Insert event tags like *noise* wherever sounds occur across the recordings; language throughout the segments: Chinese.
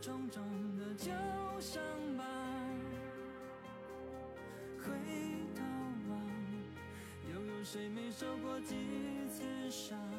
重重的旧伤疤回头望又有谁没受过几次伤？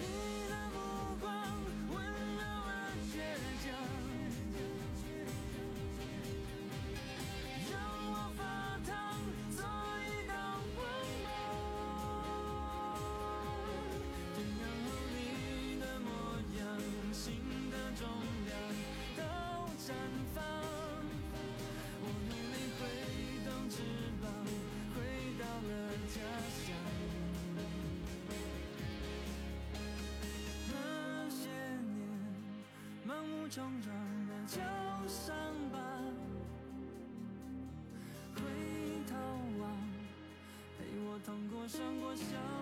me. 成长的旧伤疤回头望陪我痛过伤过笑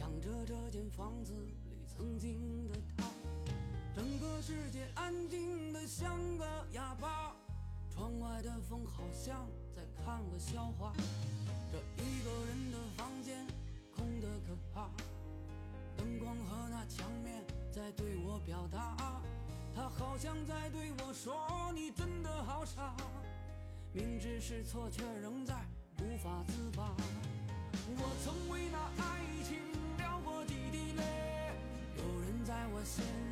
想着这间房子里曾经的他，整个世界安静的像个哑巴，窗外的风好像在看个笑话，这一个人的房间空的可怕，灯光和那墙面在对我表达，他好像在对我说，你真的好傻，明知是错却仍在无法自拔，我曾为那爱情。我心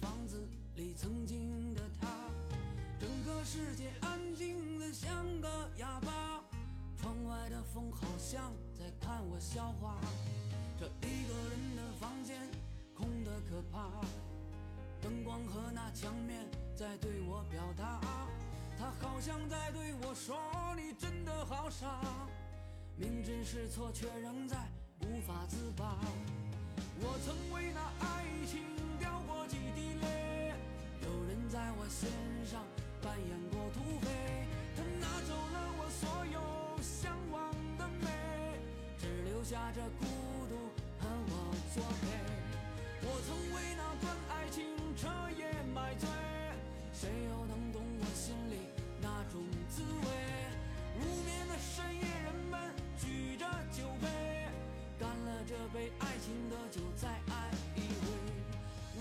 房子里曾经的他。整个世界安静的像个哑巴。窗外的风好像在看我笑话。这一个人的房间空的可怕。灯光和那墙面在对我表达。他好像在对我说你真的好傻。明知是错却仍在无法自拔。我曾为那爱情几滴泪，有人在我心上扮演过土匪，他拿走了我所有向往的美，只留下这孤独和我作陪。我曾为那段爱情彻夜买醉，谁又能懂我心里那种滋味？无眠的深夜，人们举着酒杯，干了这杯爱情的酒，再爱一回。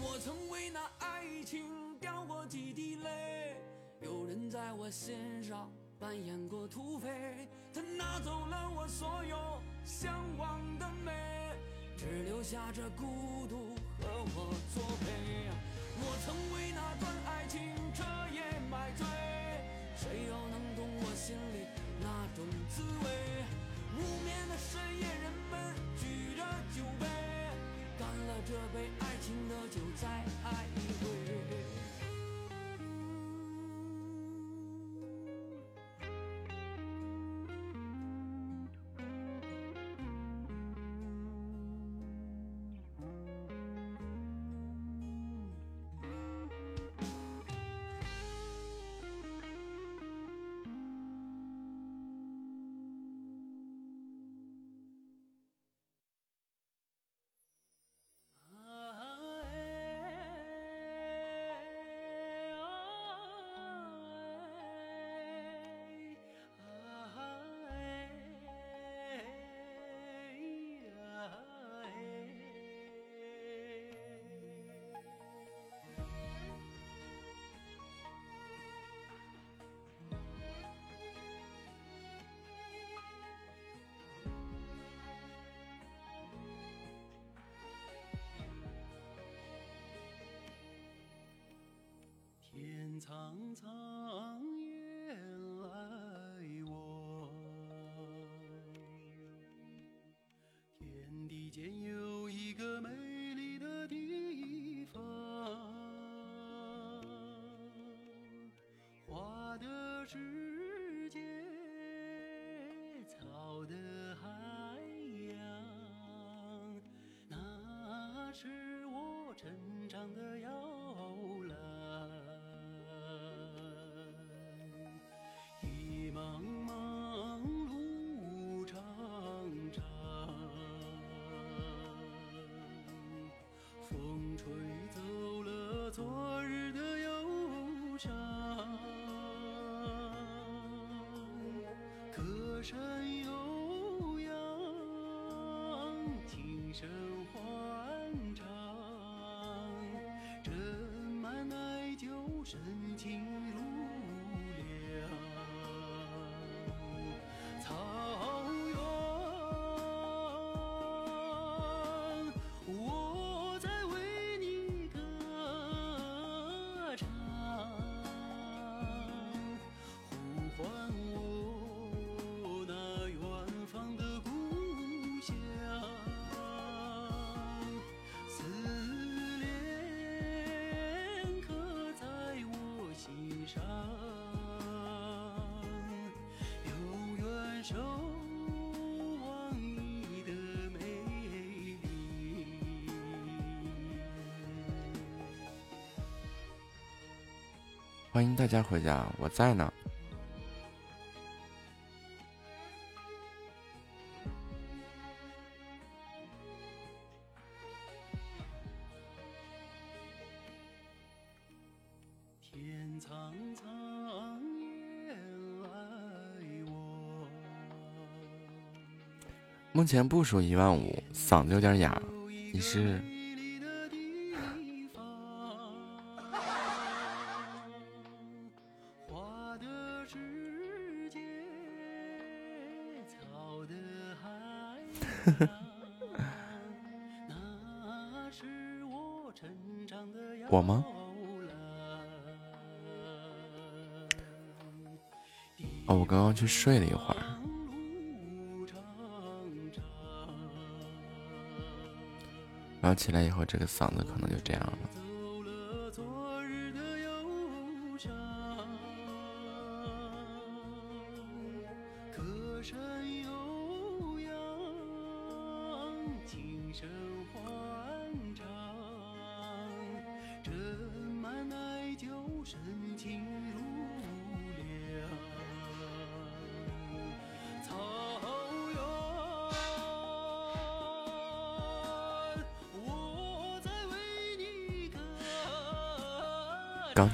我曾为那爱情掉过几滴泪，有人在我心上扮演过土匪，他拿走了我所有向往的美，只留下这孤独和我作陪。我曾为那段爱情彻夜买醉，谁又能懂我心里那种滋味？无眠的深夜，人们举着酒杯，干了这杯爱情的酒，再爱一回。成长的摇篮。一茫茫路长长，风吹走了昨日的忧伤，歌声悠扬，琴声奶酒，深情守望你的美丽。欢迎大家回家，我在呢。目前步数一万五，嗓子有点哑。你是，*laughs* 我吗？哦，我刚刚去睡了一会儿。起来以后，这个嗓子可能就这样了。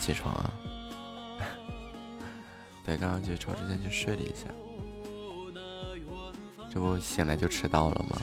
起床啊，对，刚刚去抽之前去睡了一下，这不醒来就迟到了吗？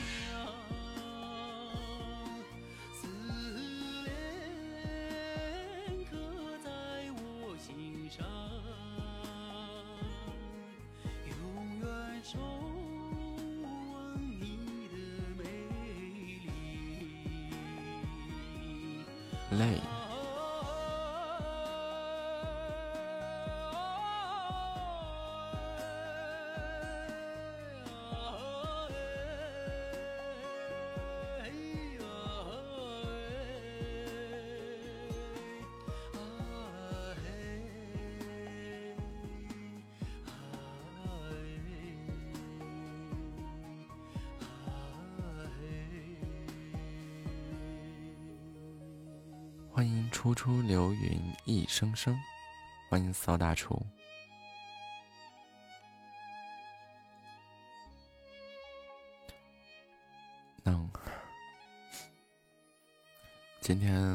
一声，欢迎骚大厨。能，*laughs* 今天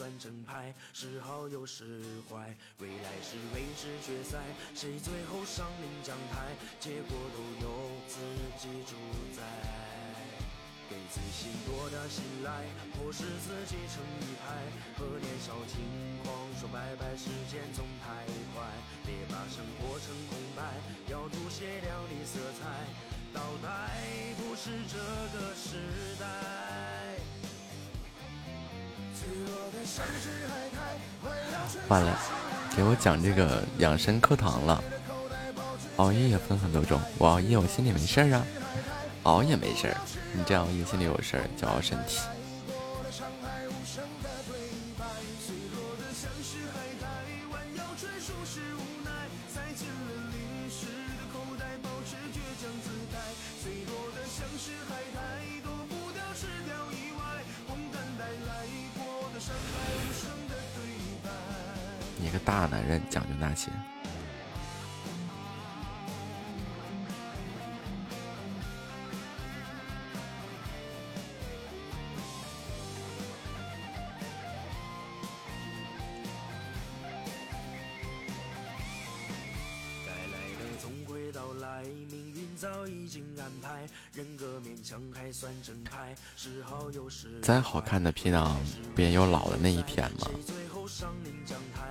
算正派，是好又是坏，未来是未知决赛，谁最后上领奖台，结果都由自己主宰。给自己多点信赖，迫使自己成一派，和年少轻狂说拜拜，时间总太快，别把生活成空白，要涂些亮丽色彩，倒带不是这个时代。完了，给我讲这个养生课堂了。熬夜也分很多种，我熬夜我心里没事儿啊，熬夜没事儿。你这样熬夜心里有事儿，就熬身体。大男人讲究那些。再好看的皮囊，不也有老的那一天吗？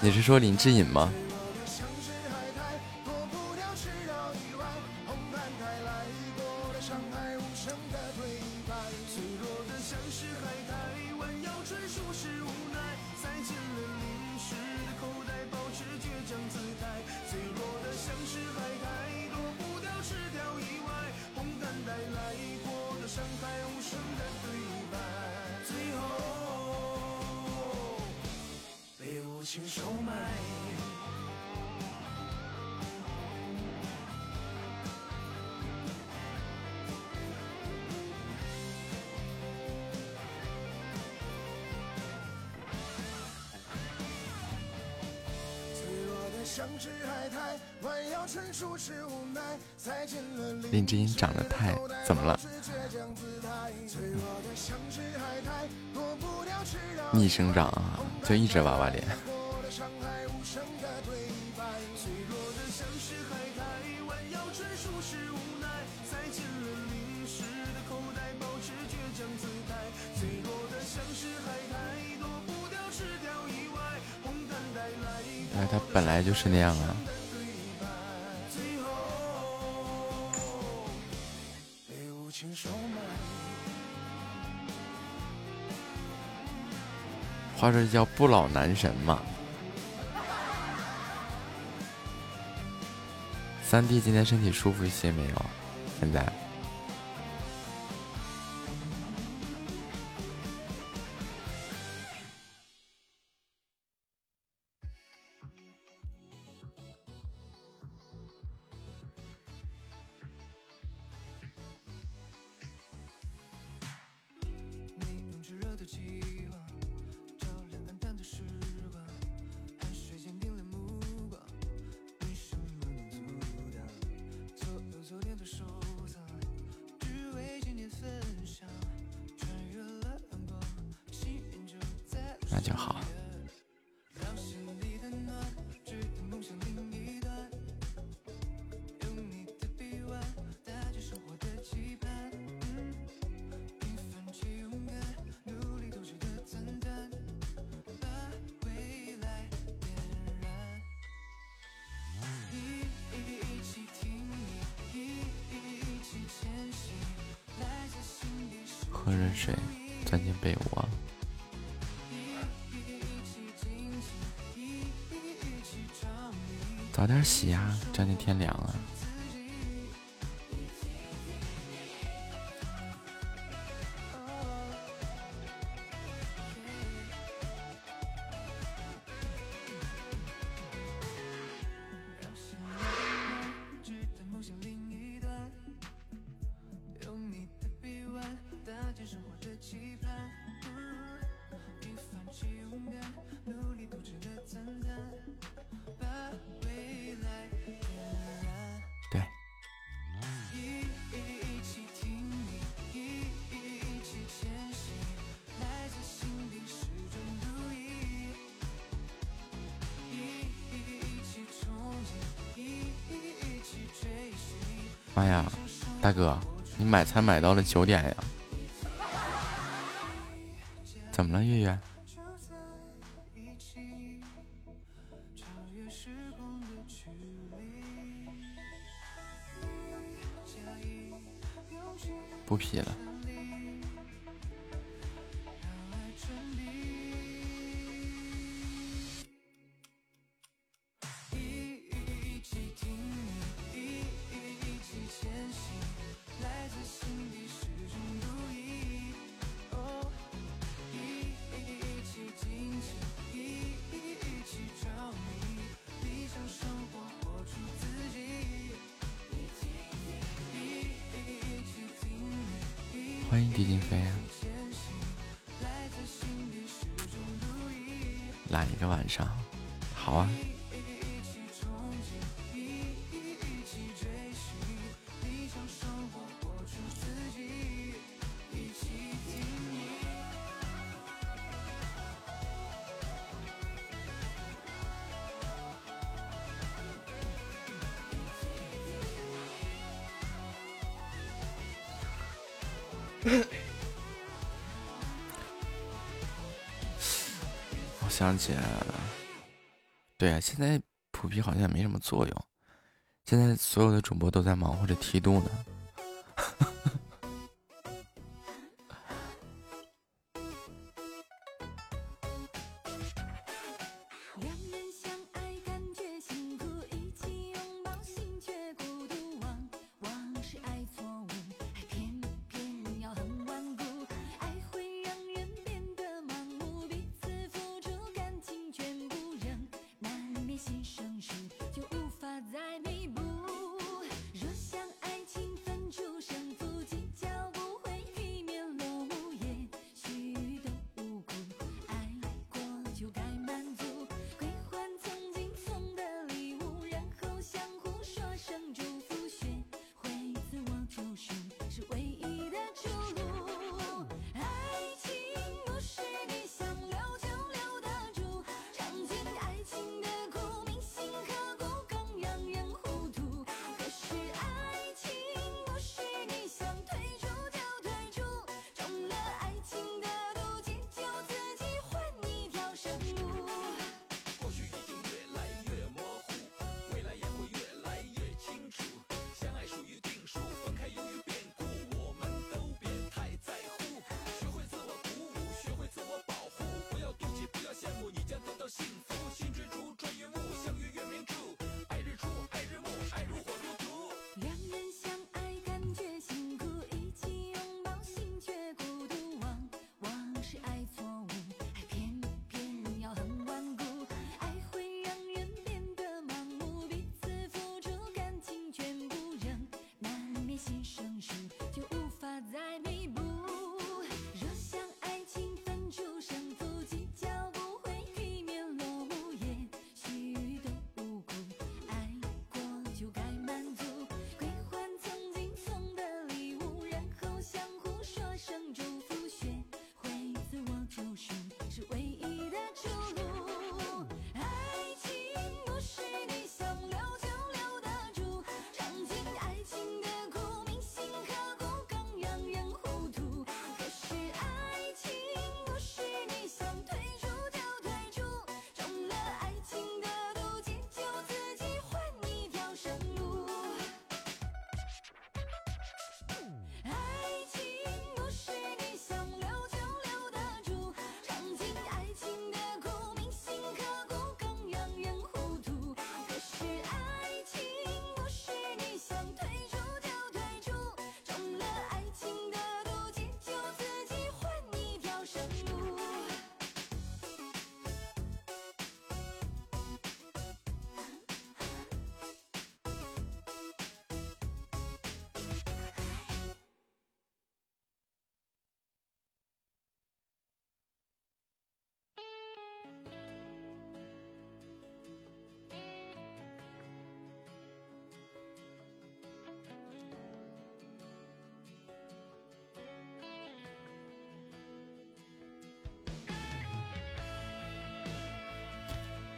你是说林志颖吗？逆生长啊，就一直娃娃脸。*laughs* 哎，他本来就是那样啊。话说叫不老男神嘛。三弟今天身体舒服一些没有？现在？那就好。早点洗呀这两天天凉了。买菜买到了九点呀？想起，对啊，现在普皮好像也没什么作用，现在所有的主播都在忙活着梯度呢。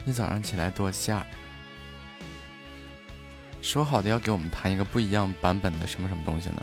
你早上起来剁馅儿。说好的要给我们弹一个不一样版本的什么什么东西呢？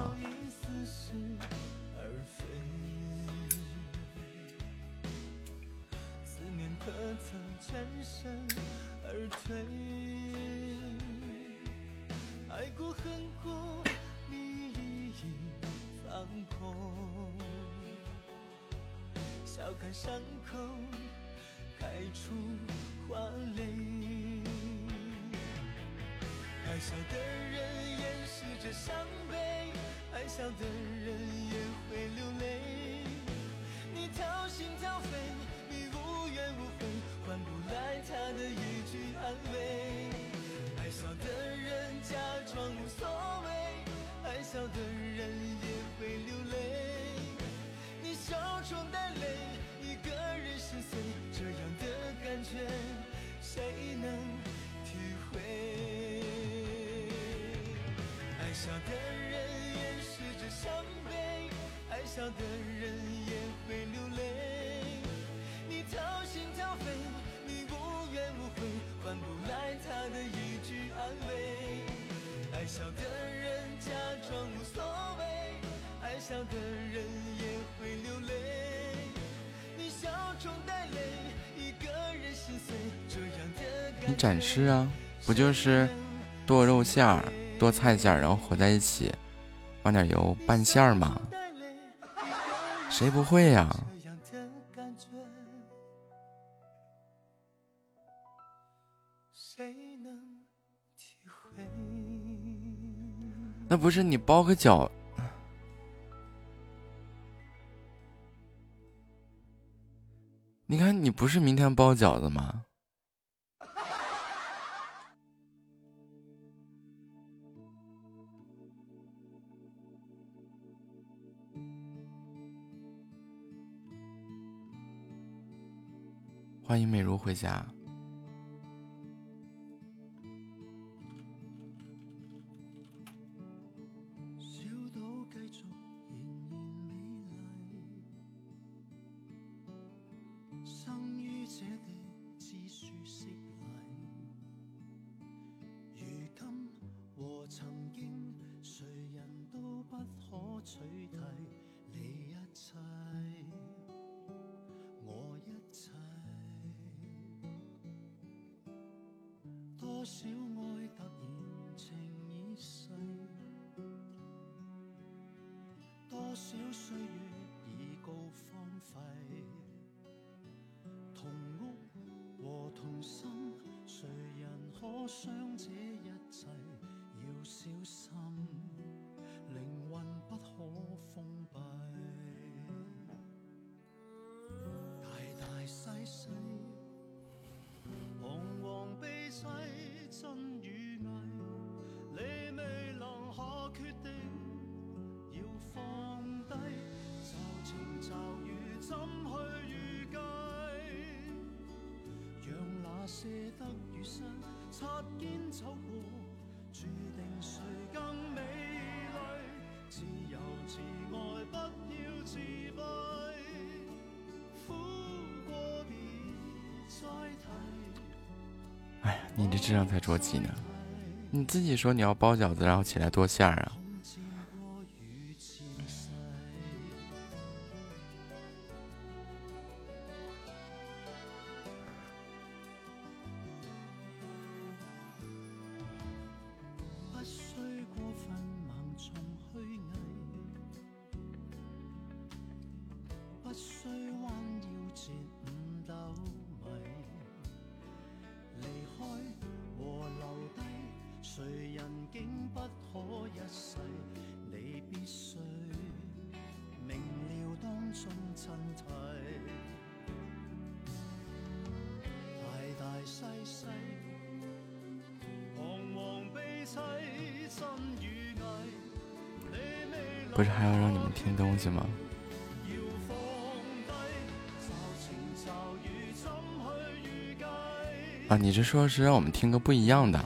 展示啊不就是剁肉馅儿剁菜馅儿然后和在一起放点油拌馅儿吗？谁不会呀？那不是你包个饺？你看你不是明天包饺子吗？欢迎美如回家。哎呀，你这智商才着急呢！你自己说你要包饺子，然后起来剁馅儿啊？说是让我们听个不一样的。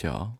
있죠.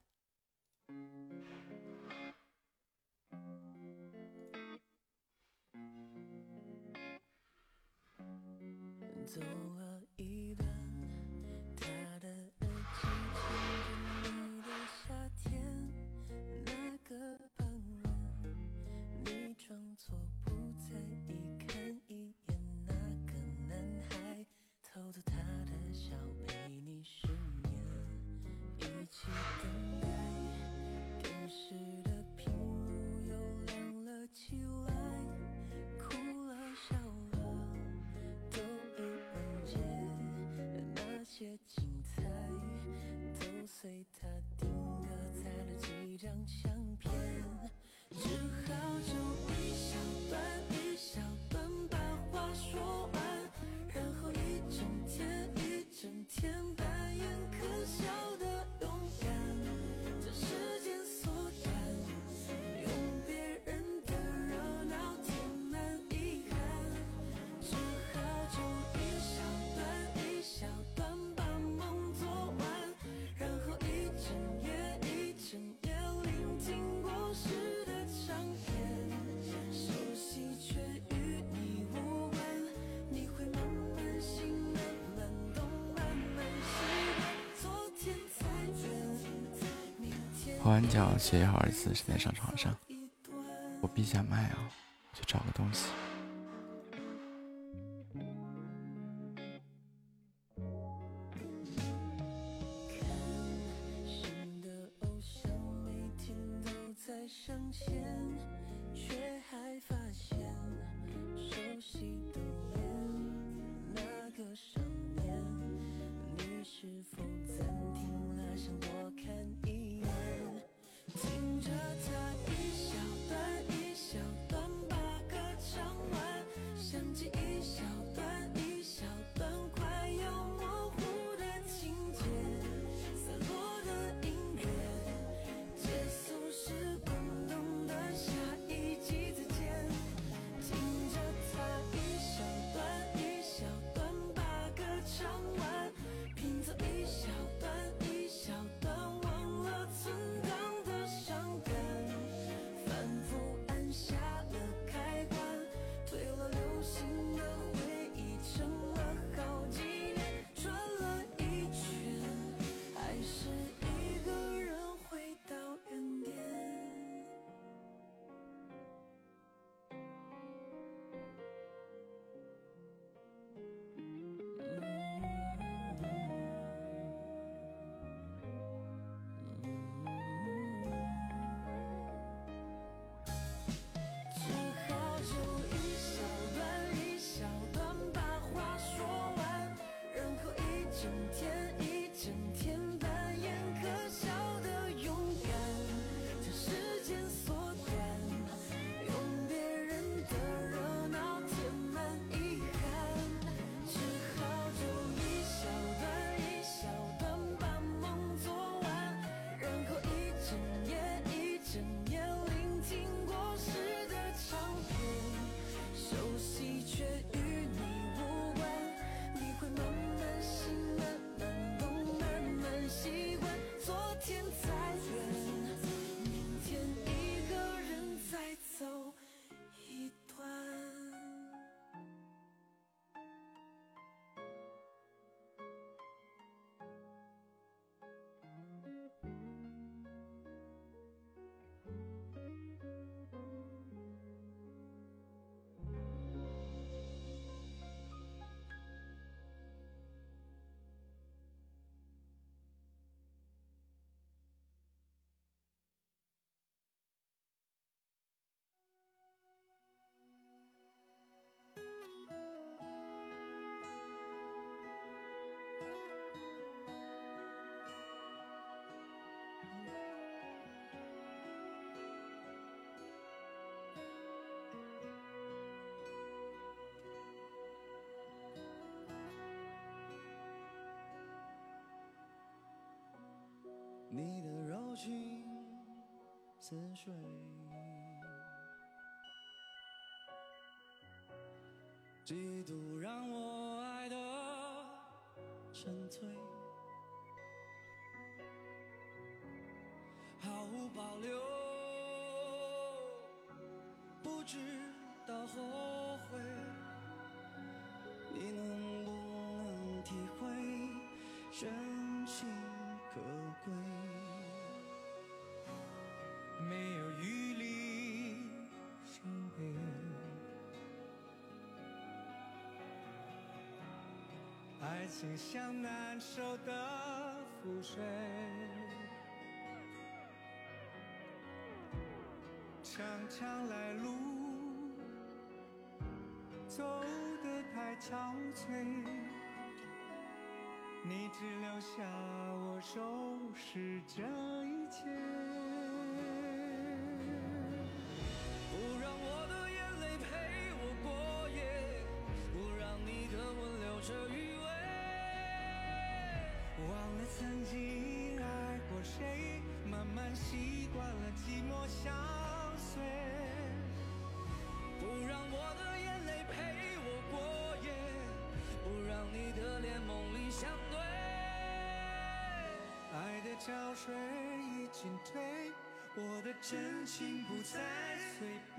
觉，写好字，现在上床上，我闭下麦啊，去找个东西。似水嫉妒让我爱的沉醉，毫无保留，不知道后悔。你能不能体会深情？爱情像难受的覆水，常常来路走得太憔悴，你只留下我收拾着。潮水已经退，我的真情不再随便。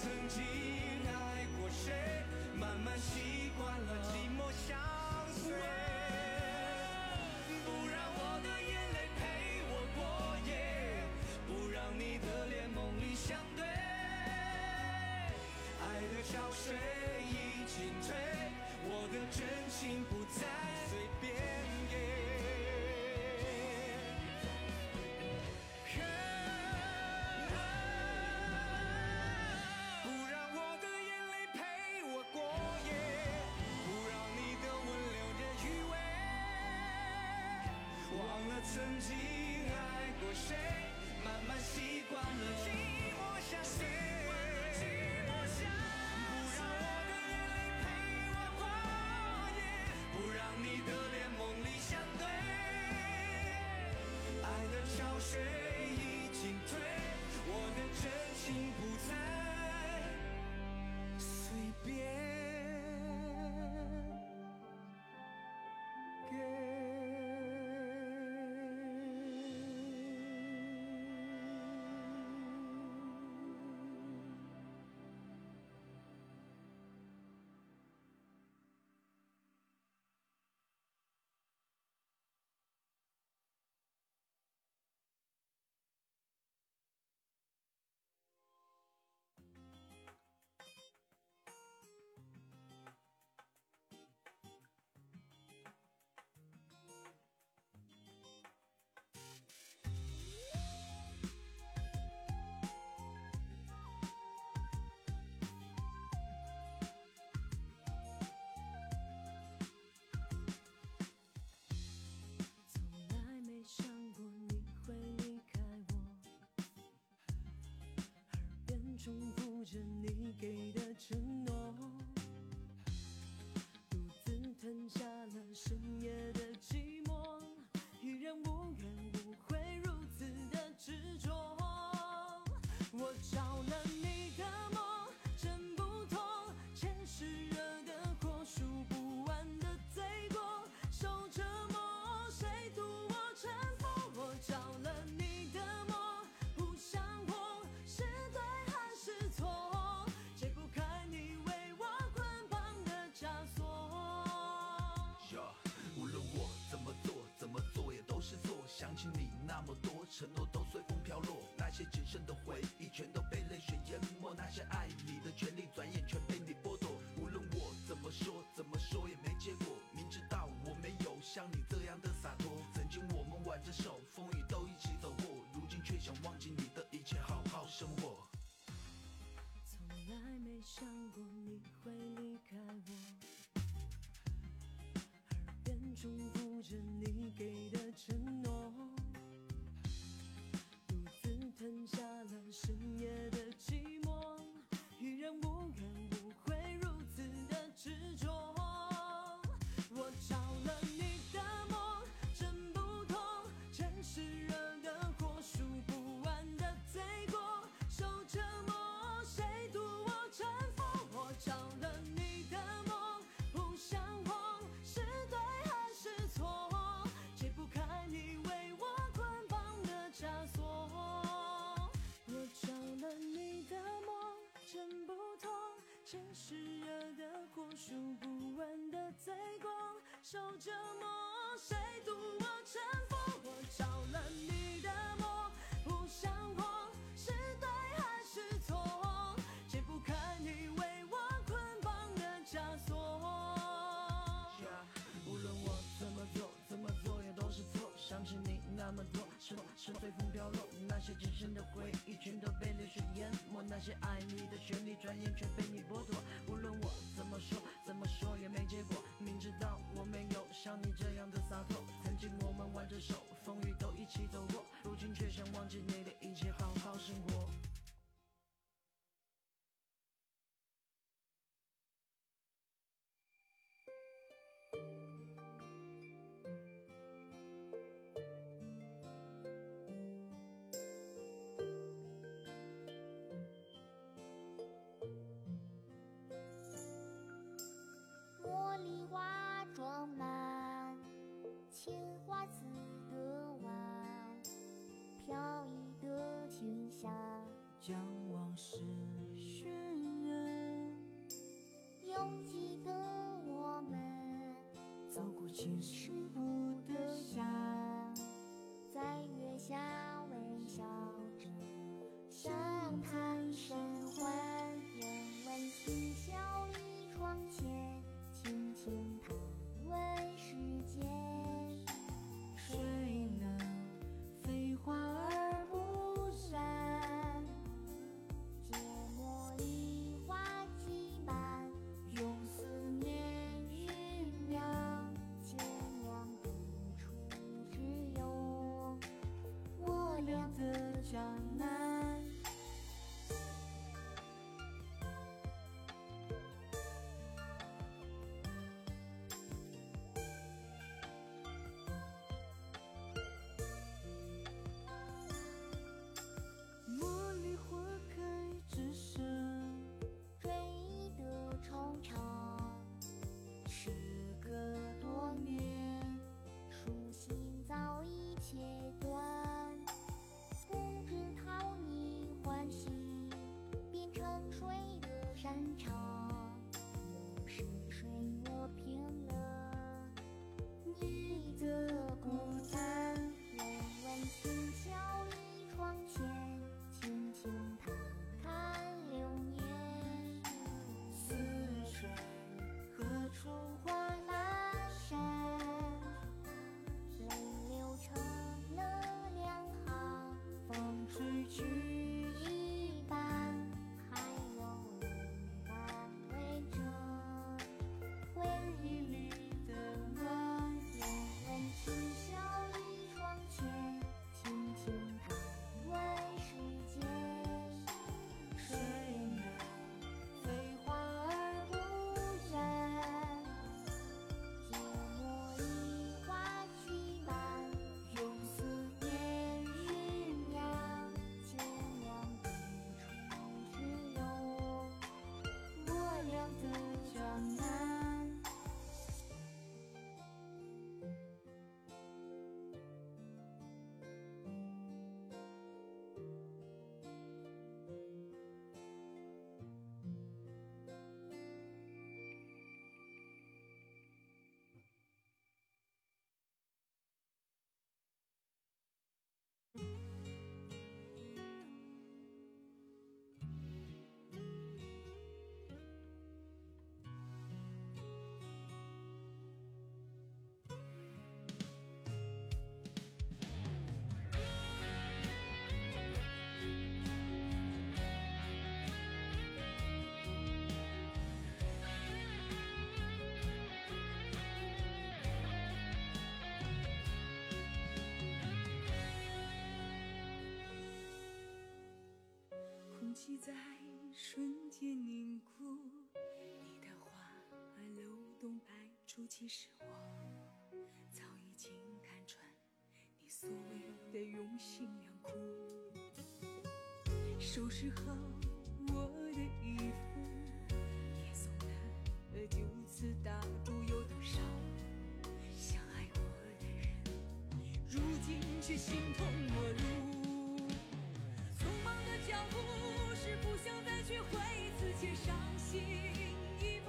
曾经我曾经爱过谁？慢慢习惯了寂寞相随不让我的眼泪陪我过夜不让你的脸梦里相对。爱的潮水给的。些仅剩的回忆全都被泪水淹没，那些爱你的权利转眼全被你剥夺。无论我怎么说，怎么说也没结果。明知道我没有像你这样的洒脱，曾经我们挽着手，风雨都一起走过，如今却想忘记你的一切，好好生活。从来没想城市热的火，数不完的罪过，受折磨，谁渡我臣服？我着了你的魔，不想活，是对还是错？解不开你为我捆绑的枷锁。无论我怎么做，怎么做也都是错。想起你那么多，是随风飘落？那些仅剩的回忆全都被泪水淹没，那些爱你的权利转眼全被你剥夺。无论我怎么说，怎么说也没结果。明知道我没有像你这样的洒脱，曾经我们挽着手，风雨都一起走过，如今却想忘记你将往事渲染，犹记得我们走过青石的山长。息在瞬间凝固。你的话流动百出，其实我早已经看穿你所谓的用心良苦。收拾好我的衣服，也送的就此打住，有多少相爱过的人，如今却形同陌路。匆忙的脚步，是不想再去回忆此前伤心一幕。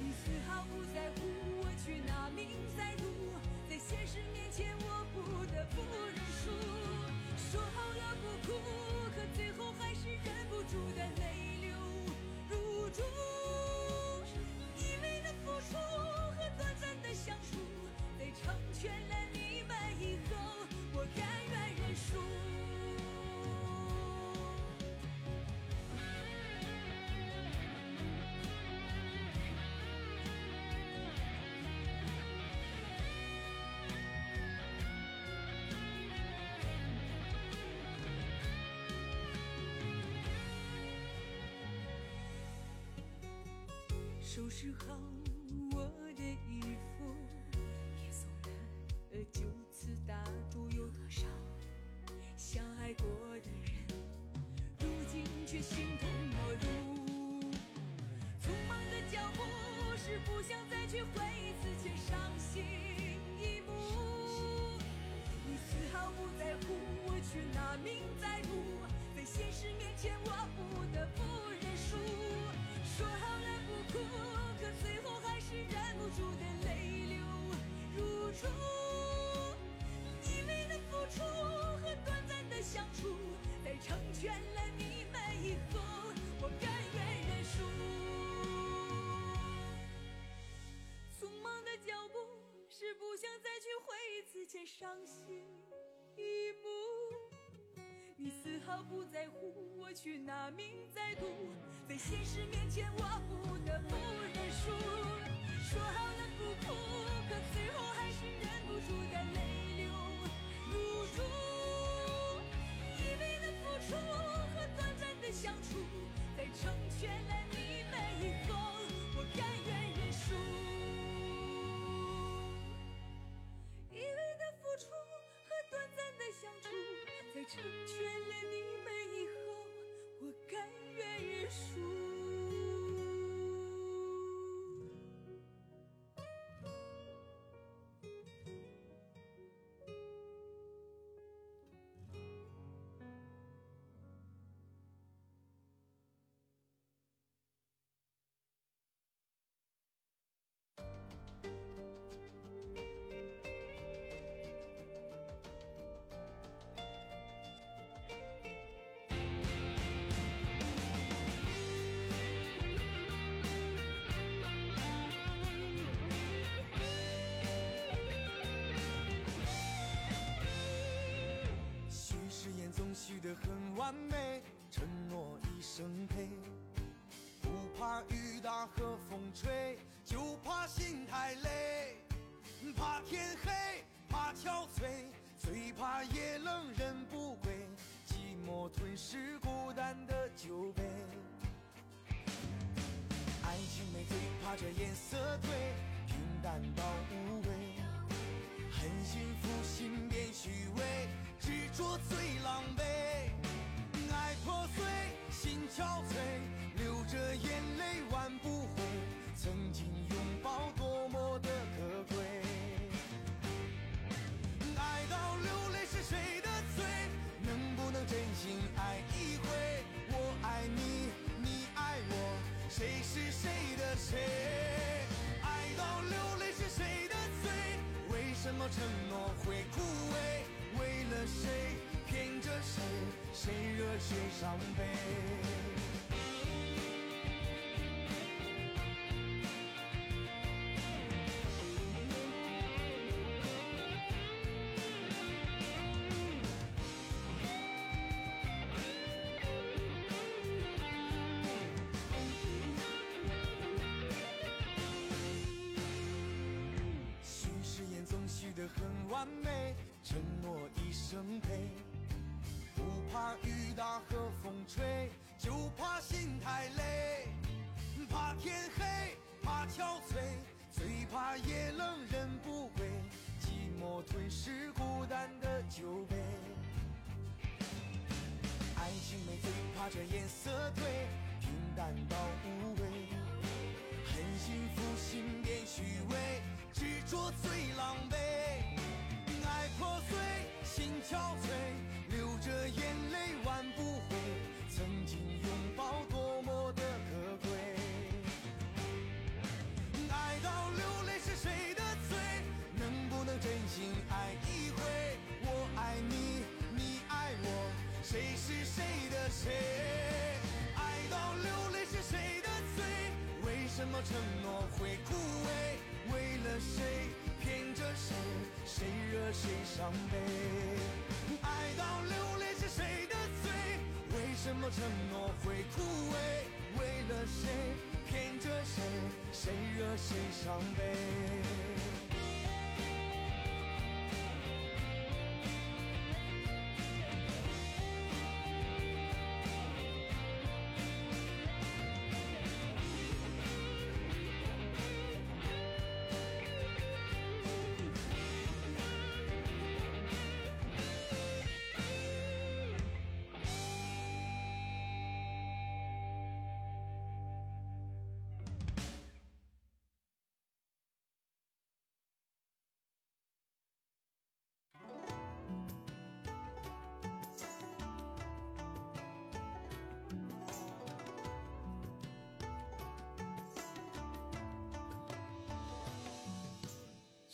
你丝毫不在乎我去拿命在赌，在现实面前我不得不认输。说好了不哭，可最后还是忍不住的泪流如注。以为的付出和短暂的相处，在成全了收拾好我的衣服，也送的就此打住，有多少相爱过的人，如今却形同陌路。匆忙的脚步，是不想再去回忆此前伤心一幕。你丝毫不在乎我却拿命在赌，在现实面前我不得不认输。说好出，你。为的付出和短暂的相处，在成全了你们以后，我甘愿认输。匆忙的脚步，是不想再去回忆此前伤心一幕。你丝毫不在乎我去拿命在赌，在现实面前我不得不认输。说好了不哭，可最后还是忍不住的泪流如注。一味的付出和短暂的相处，在成全了你们以许得很完美，承诺一生陪。不怕雨打和风吹，就怕心太累。怕天黑，怕憔悴，最怕夜冷人不归。寂寞吞噬孤单的酒杯。爱情美，最怕这颜色褪，平淡到无味。很幸福，心变虚伪，执着最狼狈。爱破碎，心憔悴，流着眼泪挽不回。曾经拥抱多么的可贵，爱到流泪是谁的罪？能不能真心爱一回？我爱你，你爱我，谁是谁的谁？爱到流泪是谁的罪？为什么承诺会枯萎？为了谁骗着谁？谁惹谁伤悲？许誓言总许得很完美，吹，就怕心太累，怕天黑，怕憔悴，最怕夜冷人不归，寂寞吞噬孤单的酒杯。爱情美，最怕这颜色褪，平淡到无味。恨幸福，心变虚伪，执着最狼狈。爱破碎，心憔悴，爱到流泪是谁的罪？为什么承诺会枯萎？为了谁骗着谁？谁惹谁伤悲？爱到流泪是谁的罪？为什么承诺会枯萎？为了谁骗着谁？谁惹谁伤悲？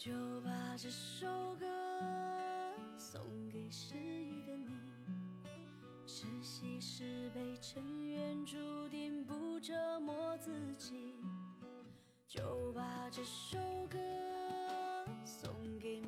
就把这首歌送给失意的你，是喜是悲，尘缘注定不折磨自己。就把这首歌送给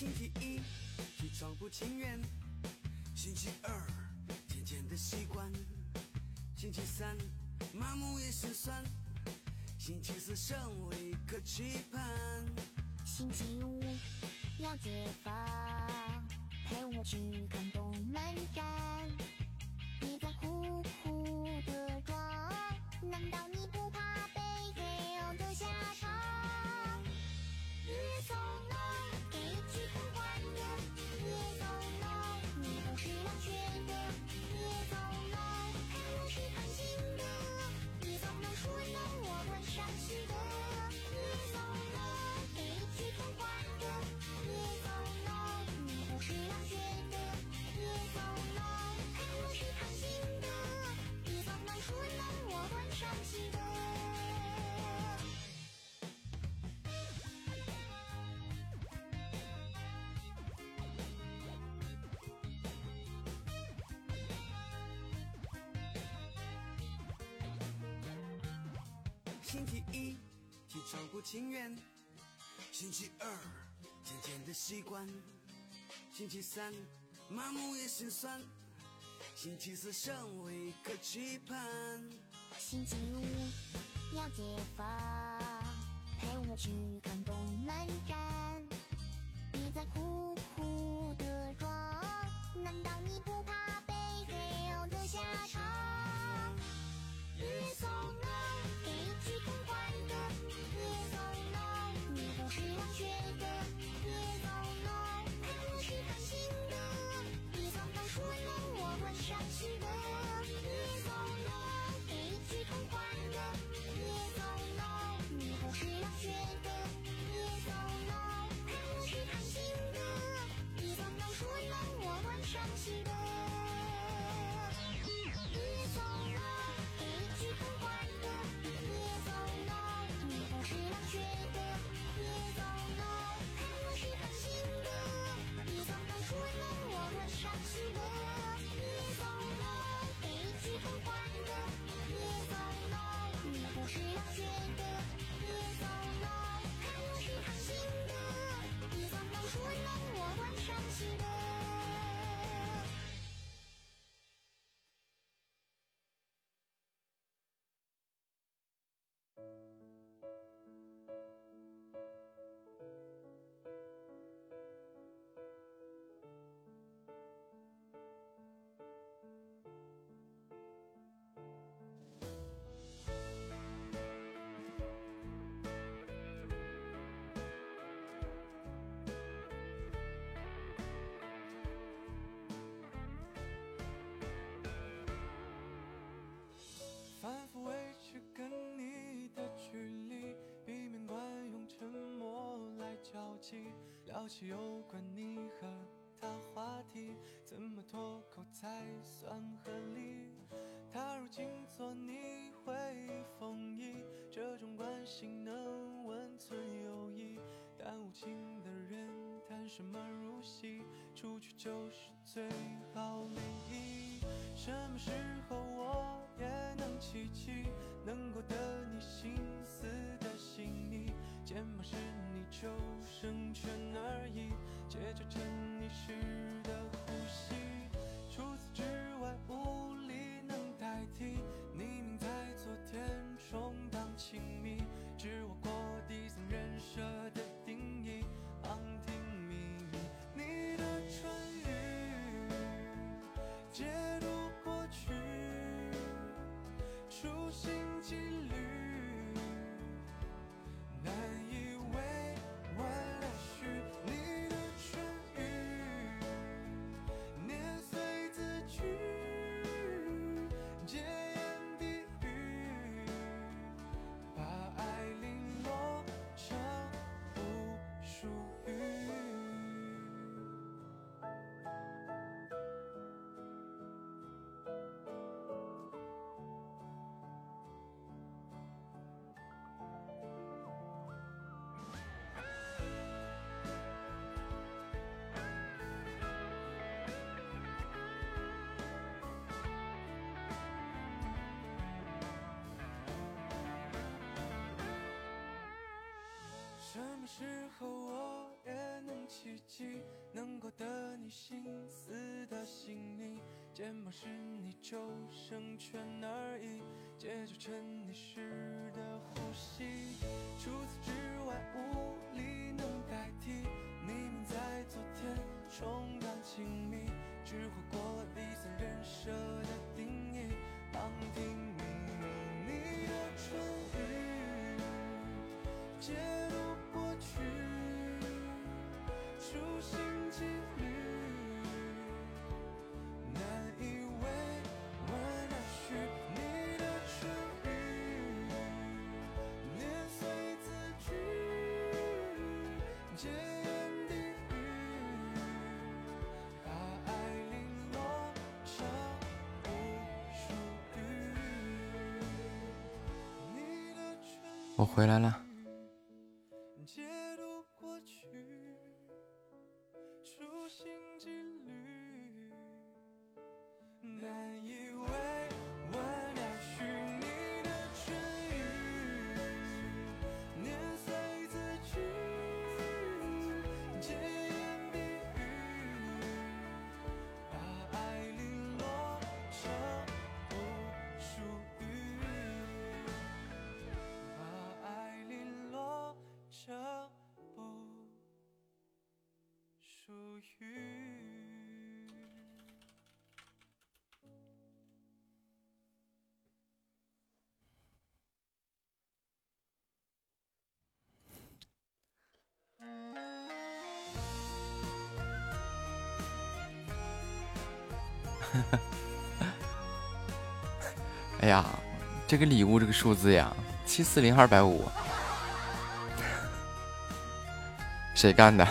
星期一起床不情愿。星期二渐渐的习惯，星期三麻木也心酸，星期四尚未可期盼。星期五要解放，陪我去看星期一起床不情愿，星期二渐渐的习惯，星期三麻木也心酸，星期四尚未可期盼。星期五要解放，陪我去看动漫展。你在苦苦的装，难道你不怕聊起有关你和他话题，怎么脱口才算合理？他如今做你会封印，这种关系能温存友谊，但无情的人谈什么入戏，出去就是最好联谊。什么时候我也能奇迹，能够得你心思的细腻，肩膀是你救生圈而已，借着沉溺时的呼吸。除此之外，无力能代替你明在昨天充当亲密，只我过底层人设的定义，旁听秘密。你的唇语，解读过去，处心积虑，什么时候我也能奇迹，能够得你心思的细腻。肩膀是你救生圈而已，借就成你时的呼吸。除此之外，无力能代替。明明在昨天重感亲密，只活过第三人设的定义，旁听你和你的唇语，处心积虑，难以为完而虚。你的唇语，碾碎字句，戒言低语，把爱零落成无数语。你的唇我回来了。*laughs* 哎呀，这个礼物这个数字呀，七四零二百五，*laughs* 谁干的？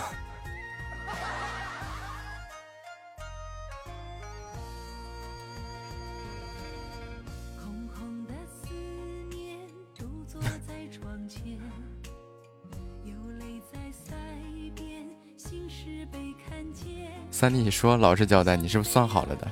三弟你说老实交代，你是不是算好了的？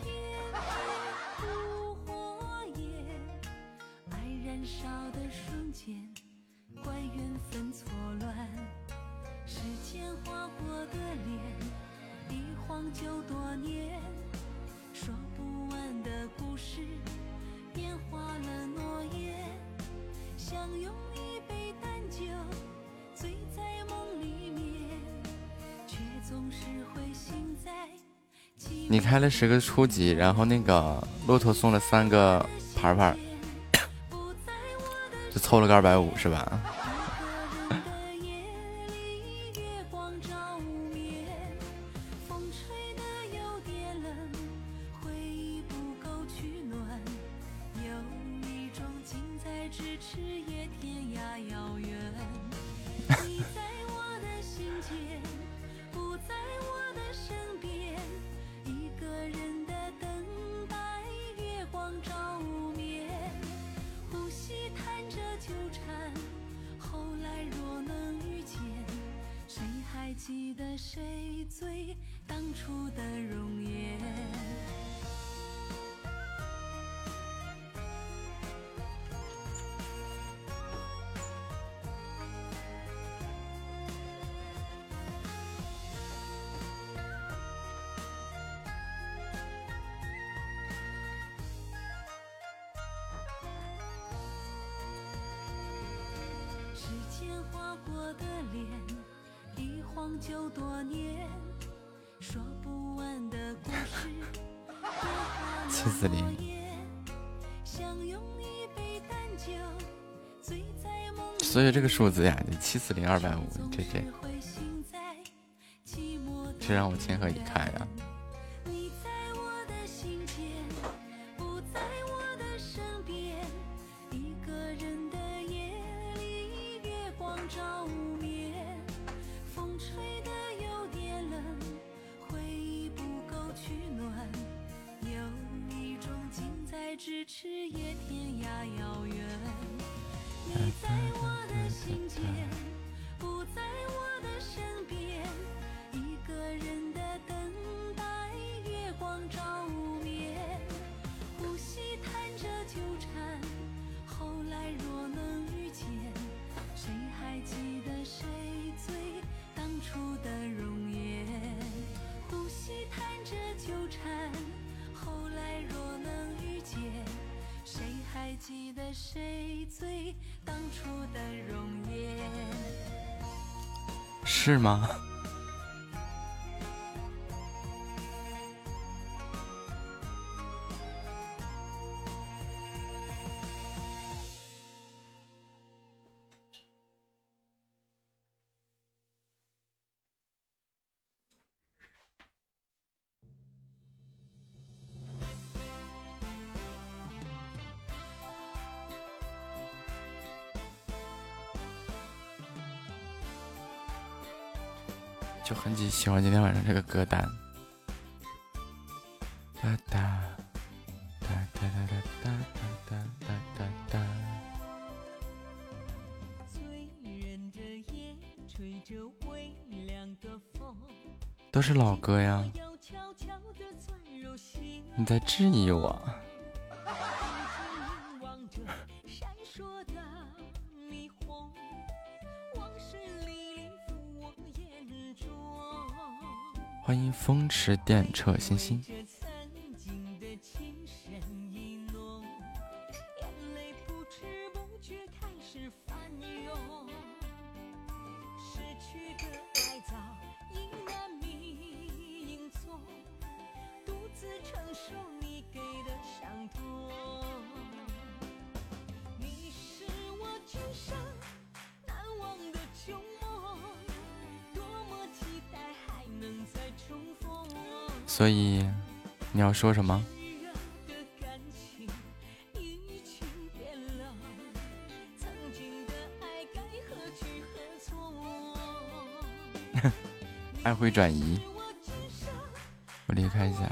是个初级，然后那个骆驼送了三个牌牌，就凑了个二百五是吧？数字呀，你七四零二百五，这这这让我情何以堪呀！都是老歌呀，你在质疑我。欢迎风驰电掣，星星。说什么？*laughs* 爱会转移。我离开一下。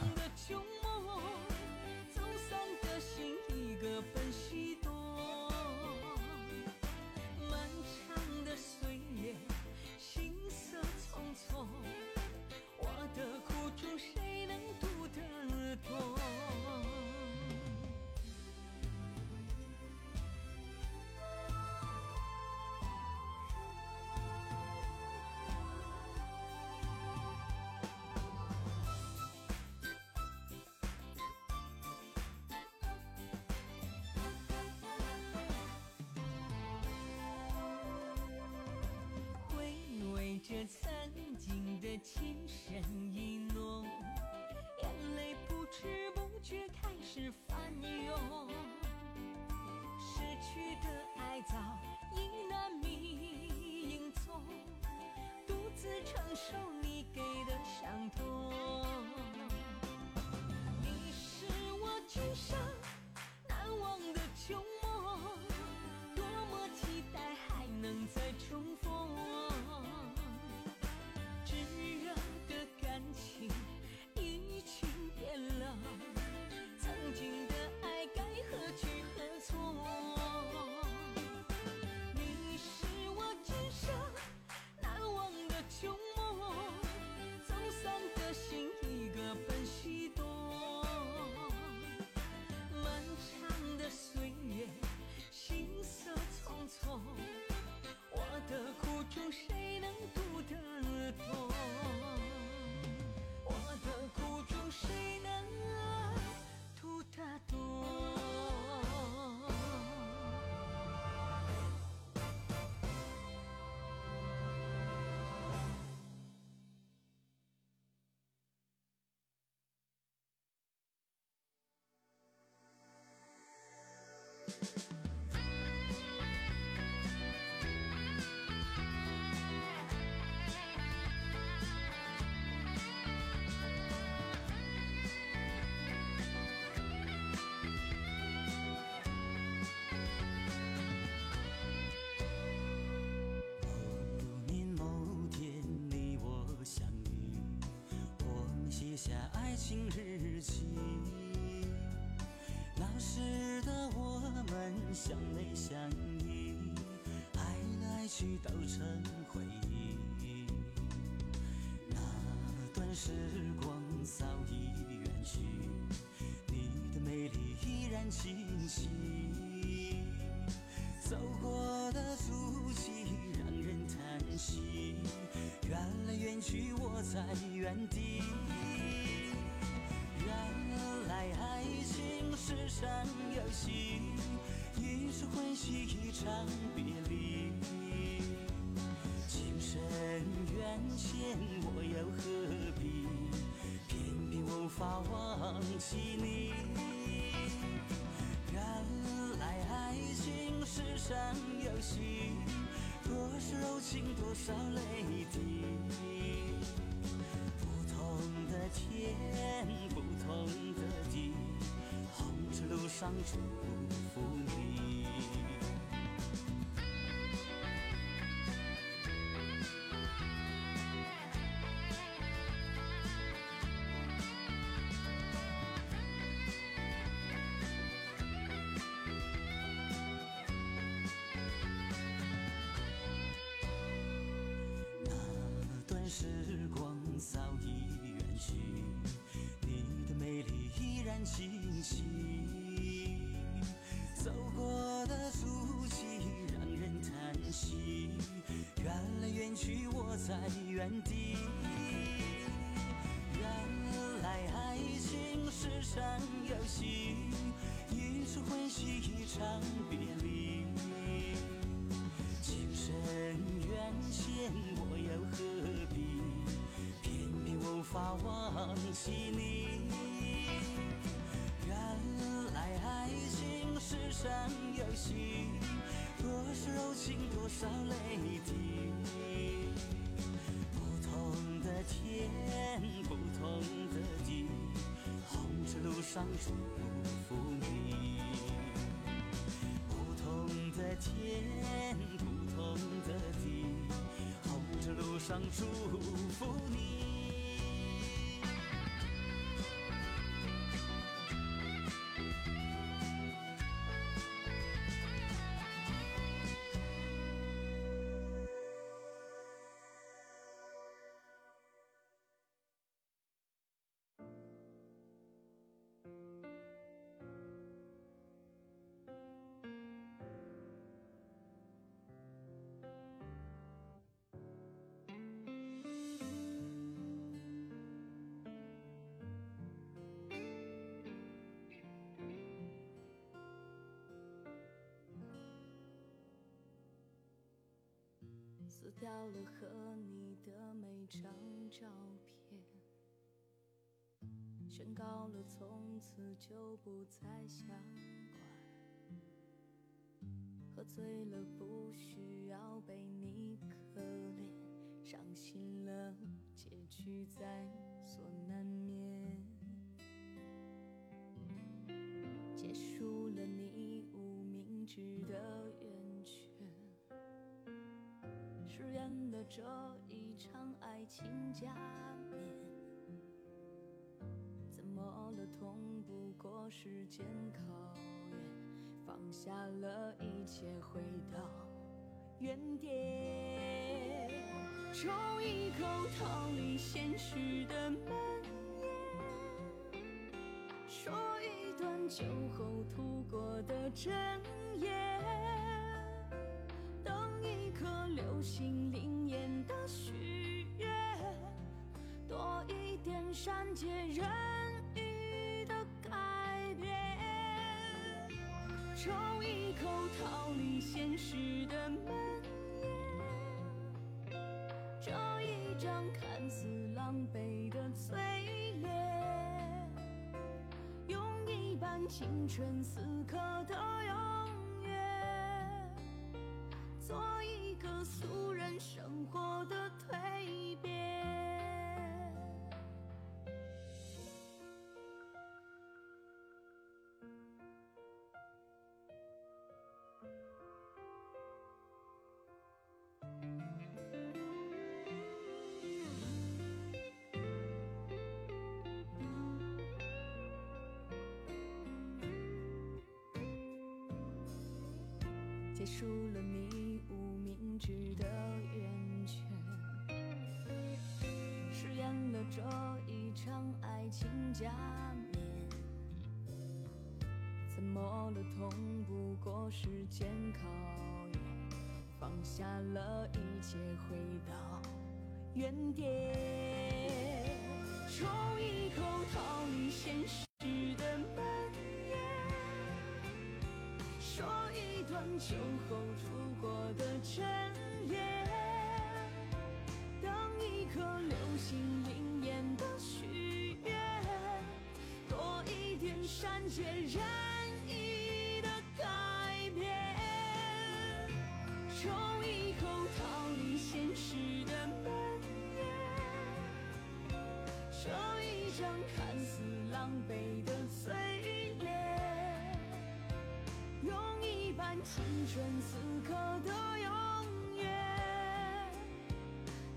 下爱情日记，那时的我们相偎相依，爱来爱去都成回忆。那段时光早已远去，你的美丽依然清晰，走过的足迹让人叹息，缘来缘去我在原地。一场游戏，一场欢喜，一场别离。情深缘浅，我又何必偏偏无法忘记你？原来爱情是场游戏，多少柔情多少泪。上祝福你。那段时光早已远去，你的美丽依然清晰。场游戏，一场欢喜一场别离。情深缘浅，我又何必？偏偏无法忘记你。原来爱情是场游戏，多少柔情，多少泪上祝福你。不同的天，不同的地，红尘路上祝福你。撕掉了和你的每张照片，宣告了从此就不再相关。喝醉了不需要被你可怜，伤心了结局在情假面，怎么了？痛不过时间考验，放下了一切，回到原点，抽一口逃离现实的闷烟，说一段酒后吐过的真言。等一颗流星善解人意的改变，抽一口逃离现实的闷烟，这一张看似狼狈的嘴脸，用一半青春死磕的永远。做一个俗人生活的结束了你无明知的圆圈，饰演了这一场爱情假面。怎么了？痛不过时间考验，放下了一切，回到原点，抽一口逃离现实的闷烟。说一段段酒后吐过的真言，当一颗流星灵验的许愿，多一点善解人意的改变，抽一口逃离现实的闷烟，这一张看似狼狈青春此刻的永远，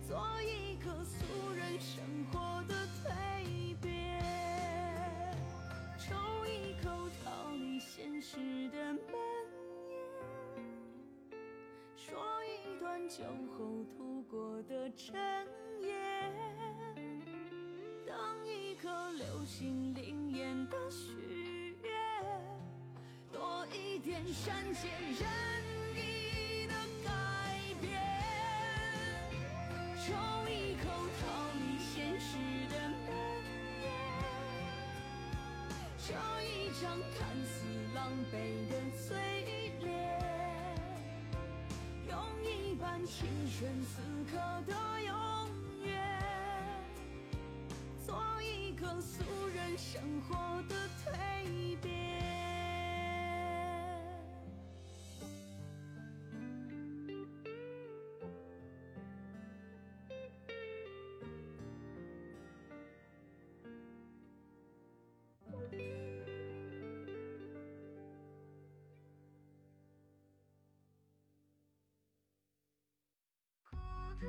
做一个俗人生活的蜕变，抽一口逃离现实的闷烟，说一段酒后吐过的真言。当一颗流星点善解人意的改变，抽一口逃离现实的闷烟，抽一张看似狼狈的嘴脸，用一半青春此刻的永远。做一个俗人生活的蜕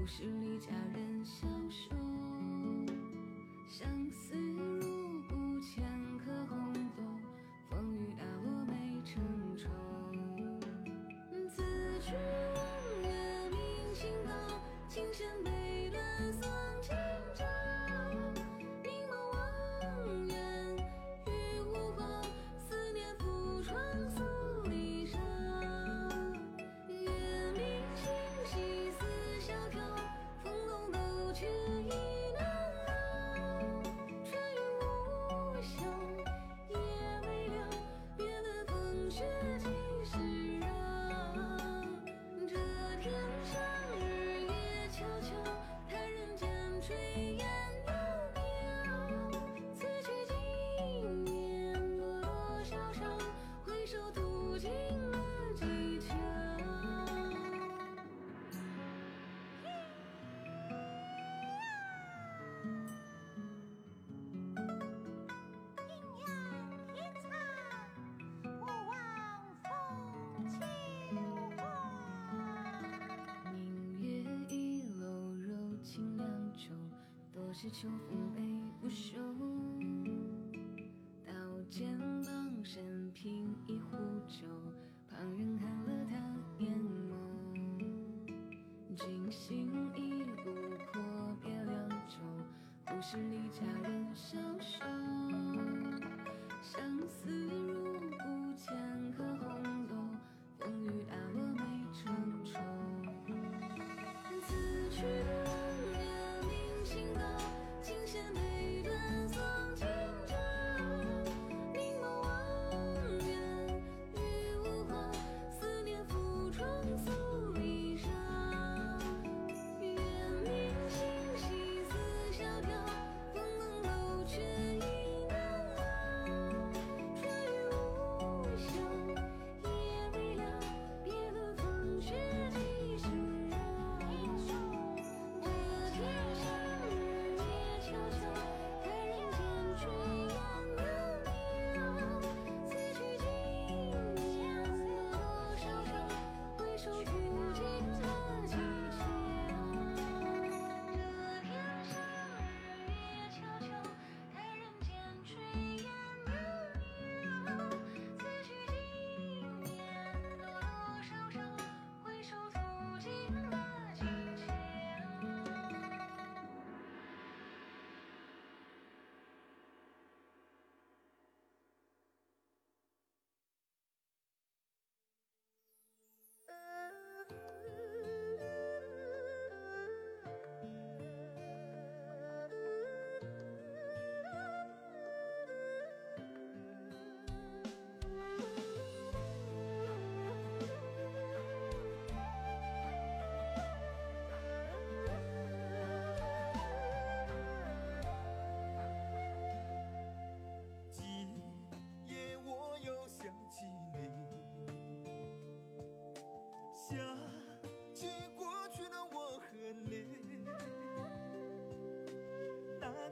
故事里佳人消瘦。相思入骨，千颗红豆，风雨打落梅成愁。此去是秋风悲不休。刀尖傍身品一壶酒，旁人看了他眼眸。君心一路阔别良久，故事里佳人消瘦。相思入骨，千颗红豆，风雨打落梅成愁。此去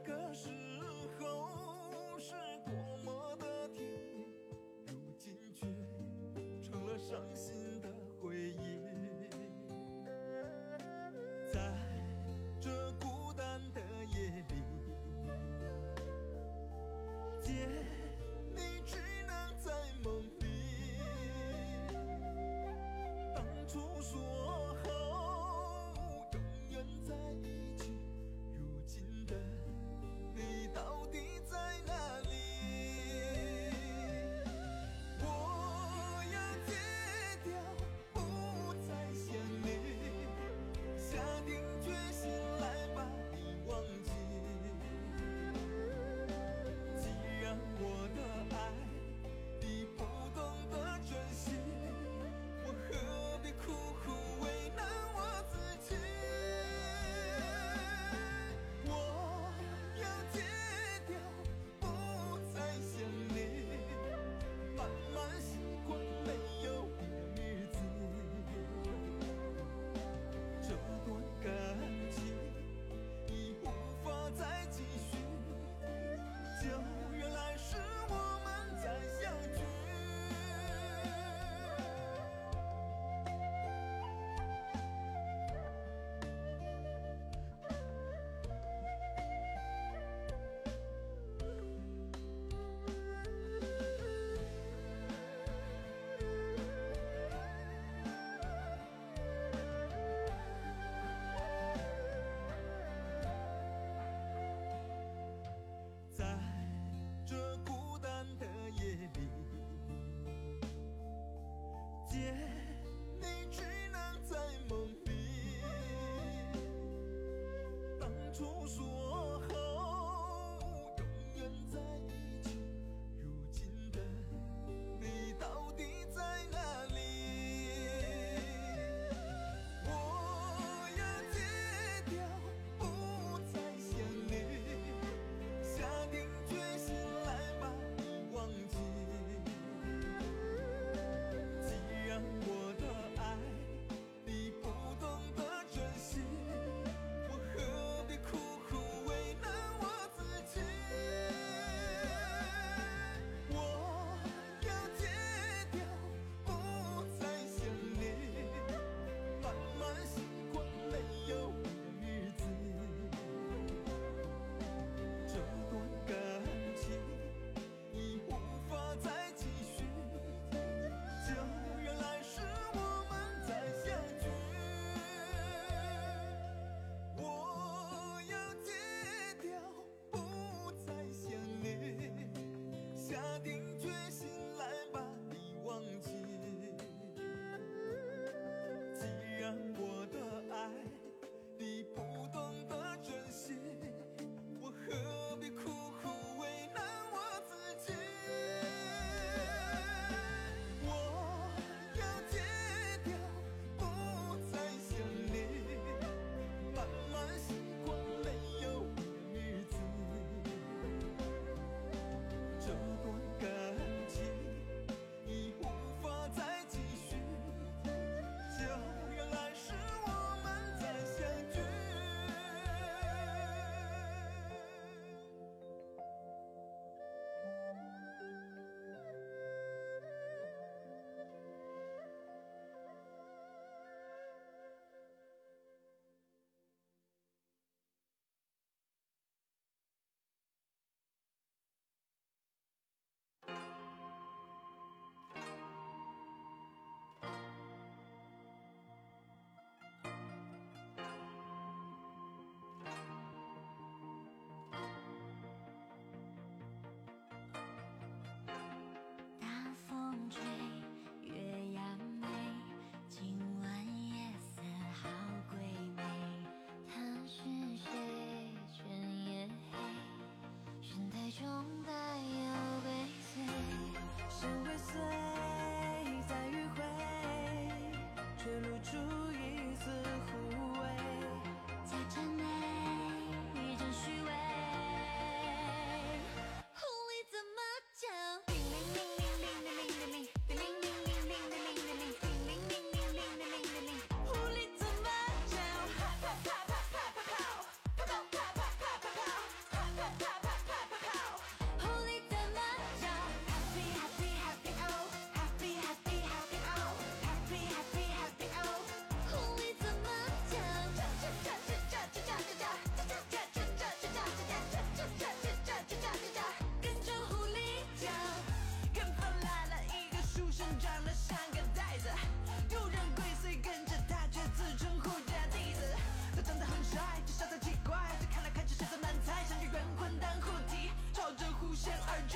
的时候是多么的甜蜜如今却成了伤心的回忆。在你只能在梦里。当初说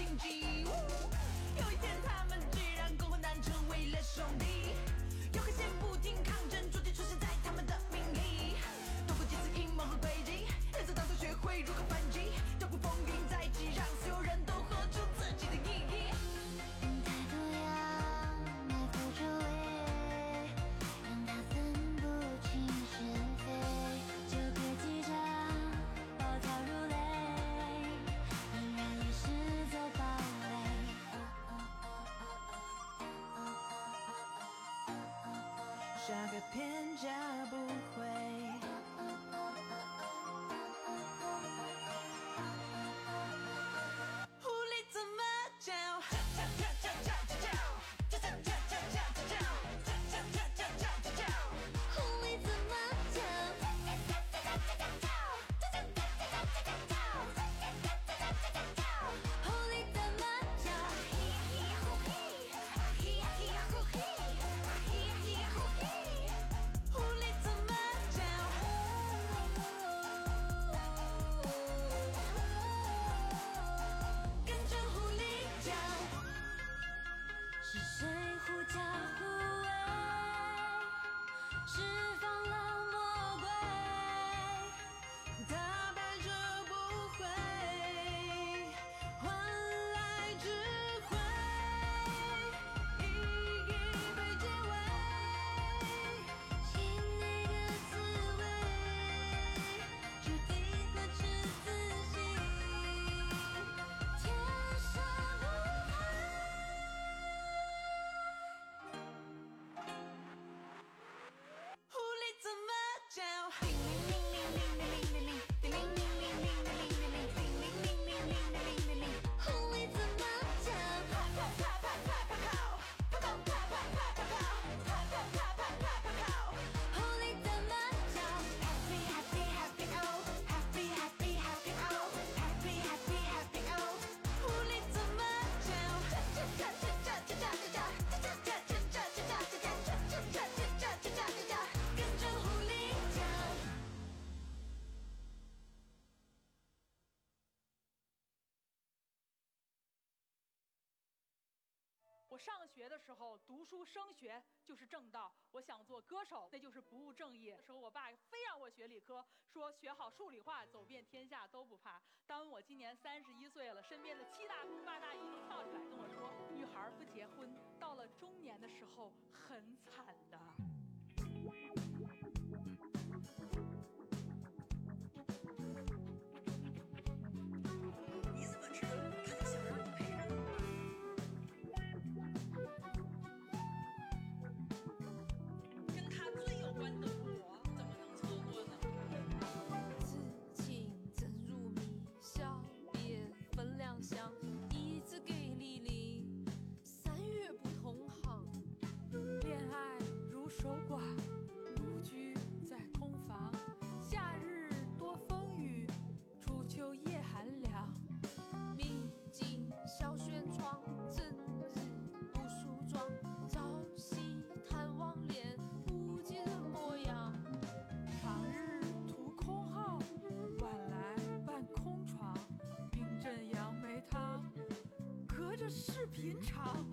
watching G. shack 学的时候读书升学就是正道。我想做歌手那就是不务正业。的时候我爸非让我学理科说学好数理化走遍天下都不怕。当我今年三十一岁了身边的七大姑八大姨都跳出来跟我说女孩不结婚。到了中年的时候超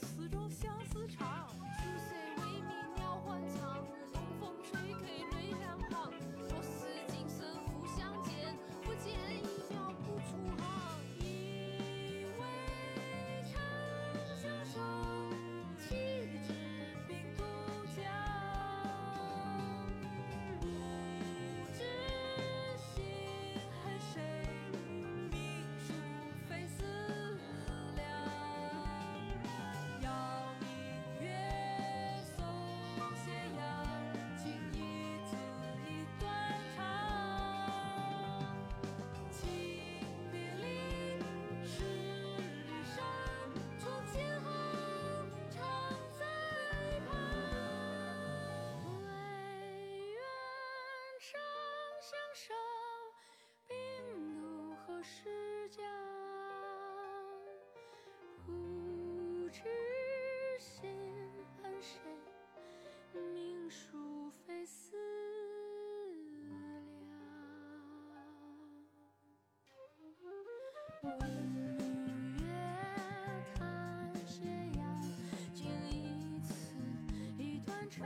此中相思长。是假，不知心恨谁，命数非思量。问女月看斜阳，经一次一段长。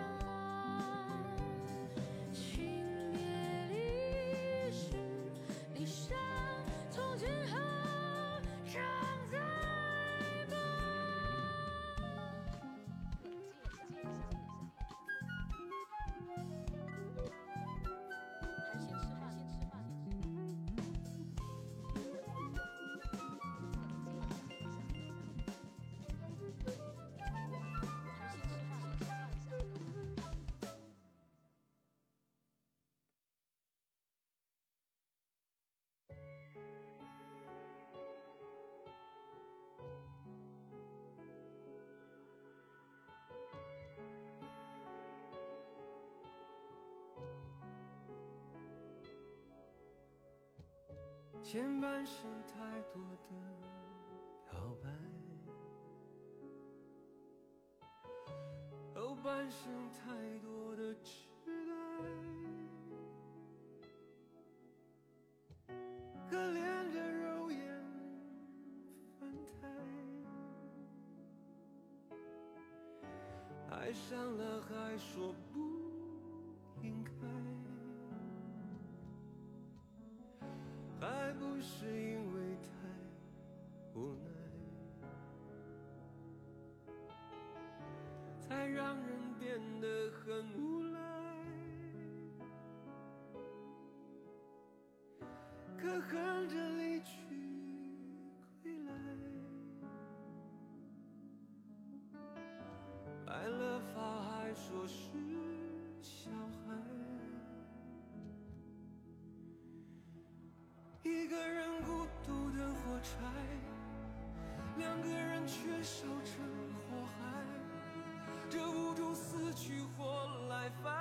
前半生太多的表白，后半生太多的痴呆，可怜的肉眼凡胎，爱上了还说火柴，两个人却烧成火海。这无助死去活来，反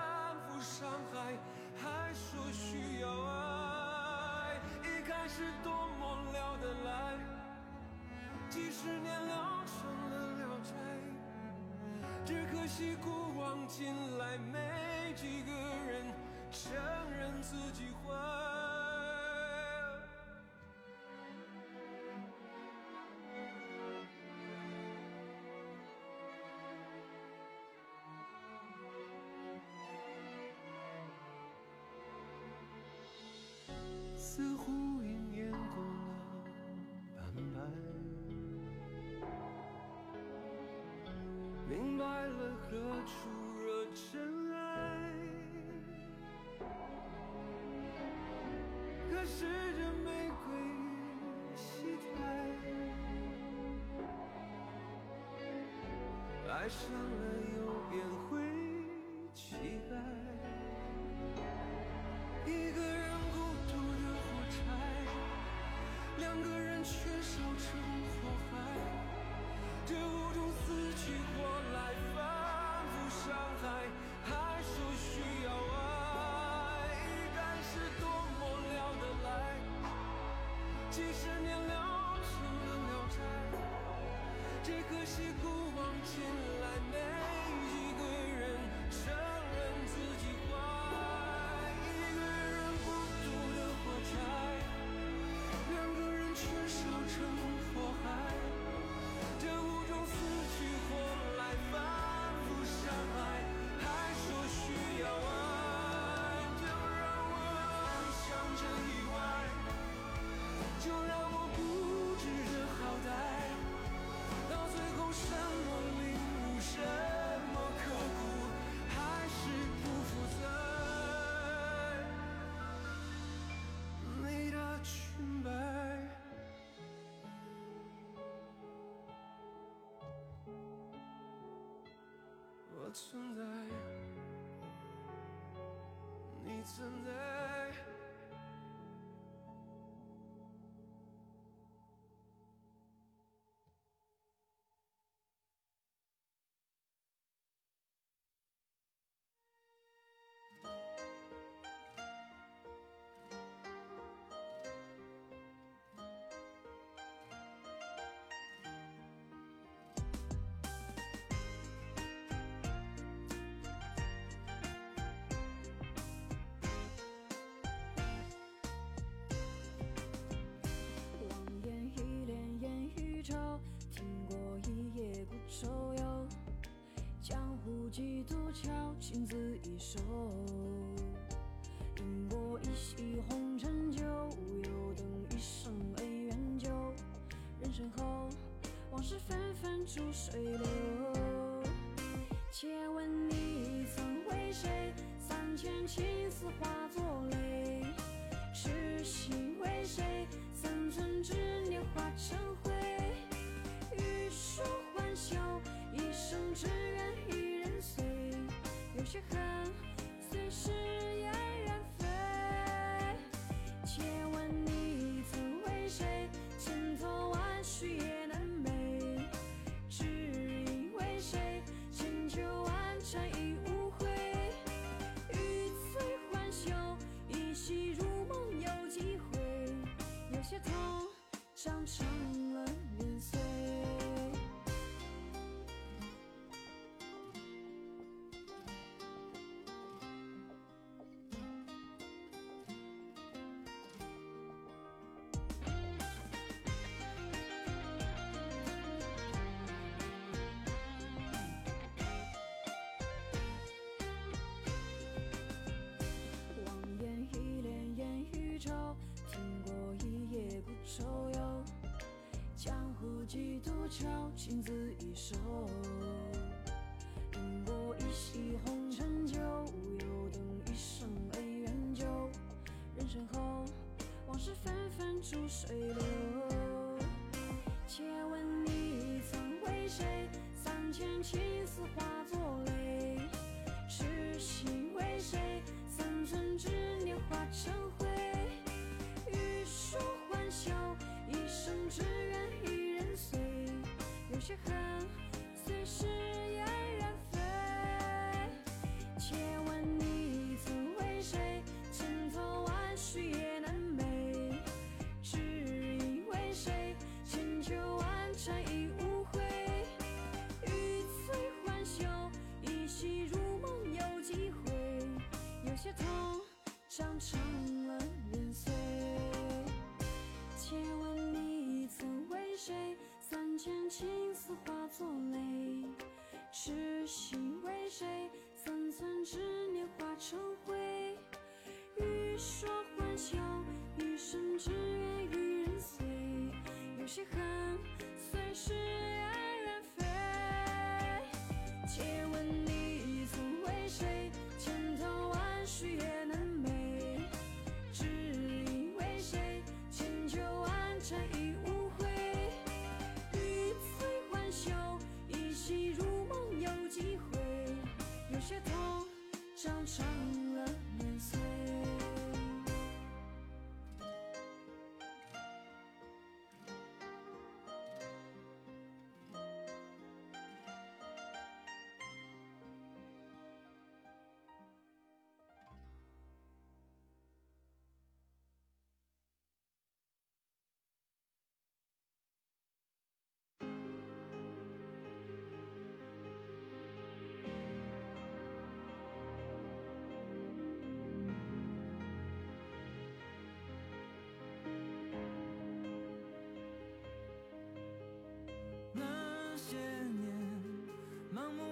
复伤害，还说需要爱。一开始多么聊得来，几十年聊成了聊斋。只可惜古往今来，没几个人承认自己坏。似乎一年过了半百，明白了何处惹尘埃。可是这玫瑰戏台，爱上了几十年了成了聊斋。只可惜古往今来，没一个人承认自己坏。一个人孤独的火柴，两个人缺少承存在，你存在。几度敲情自己手，饮过一席红尘酒，又等一生恩怨旧。人生后，往事纷纷逐水流。且问你曾为谁三千青丝换？不几度，巧情字一首，烟波一袭红尘旧，又等一生恩怨旧，人生后，往事纷纷出水流。your hand. 说。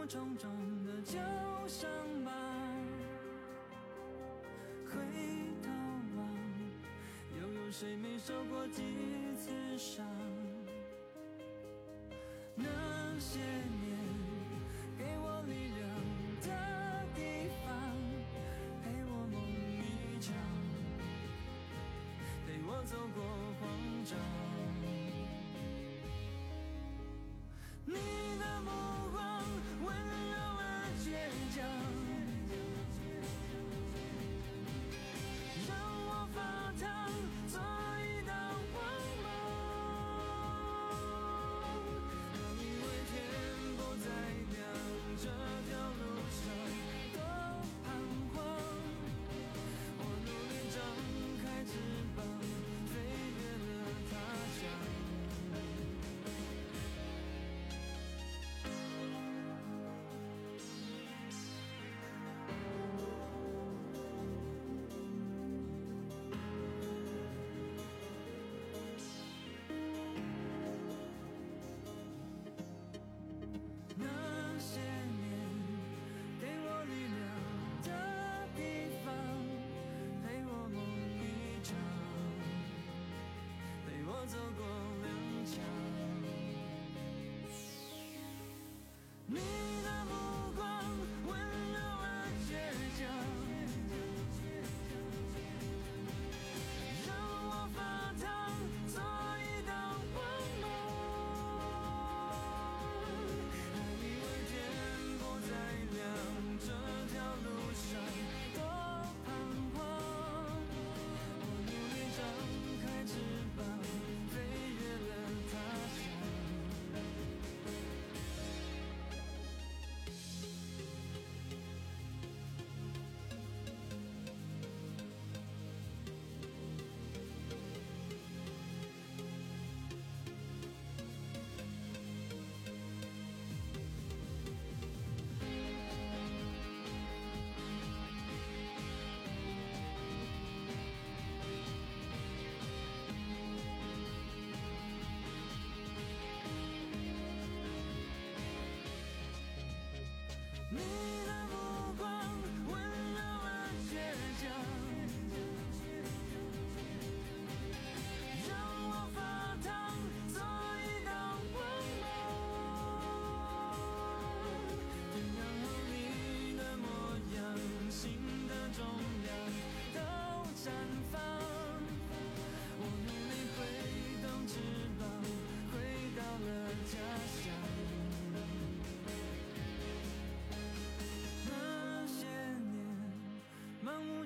重重的旧伤疤回头望又有谁没受过几次伤？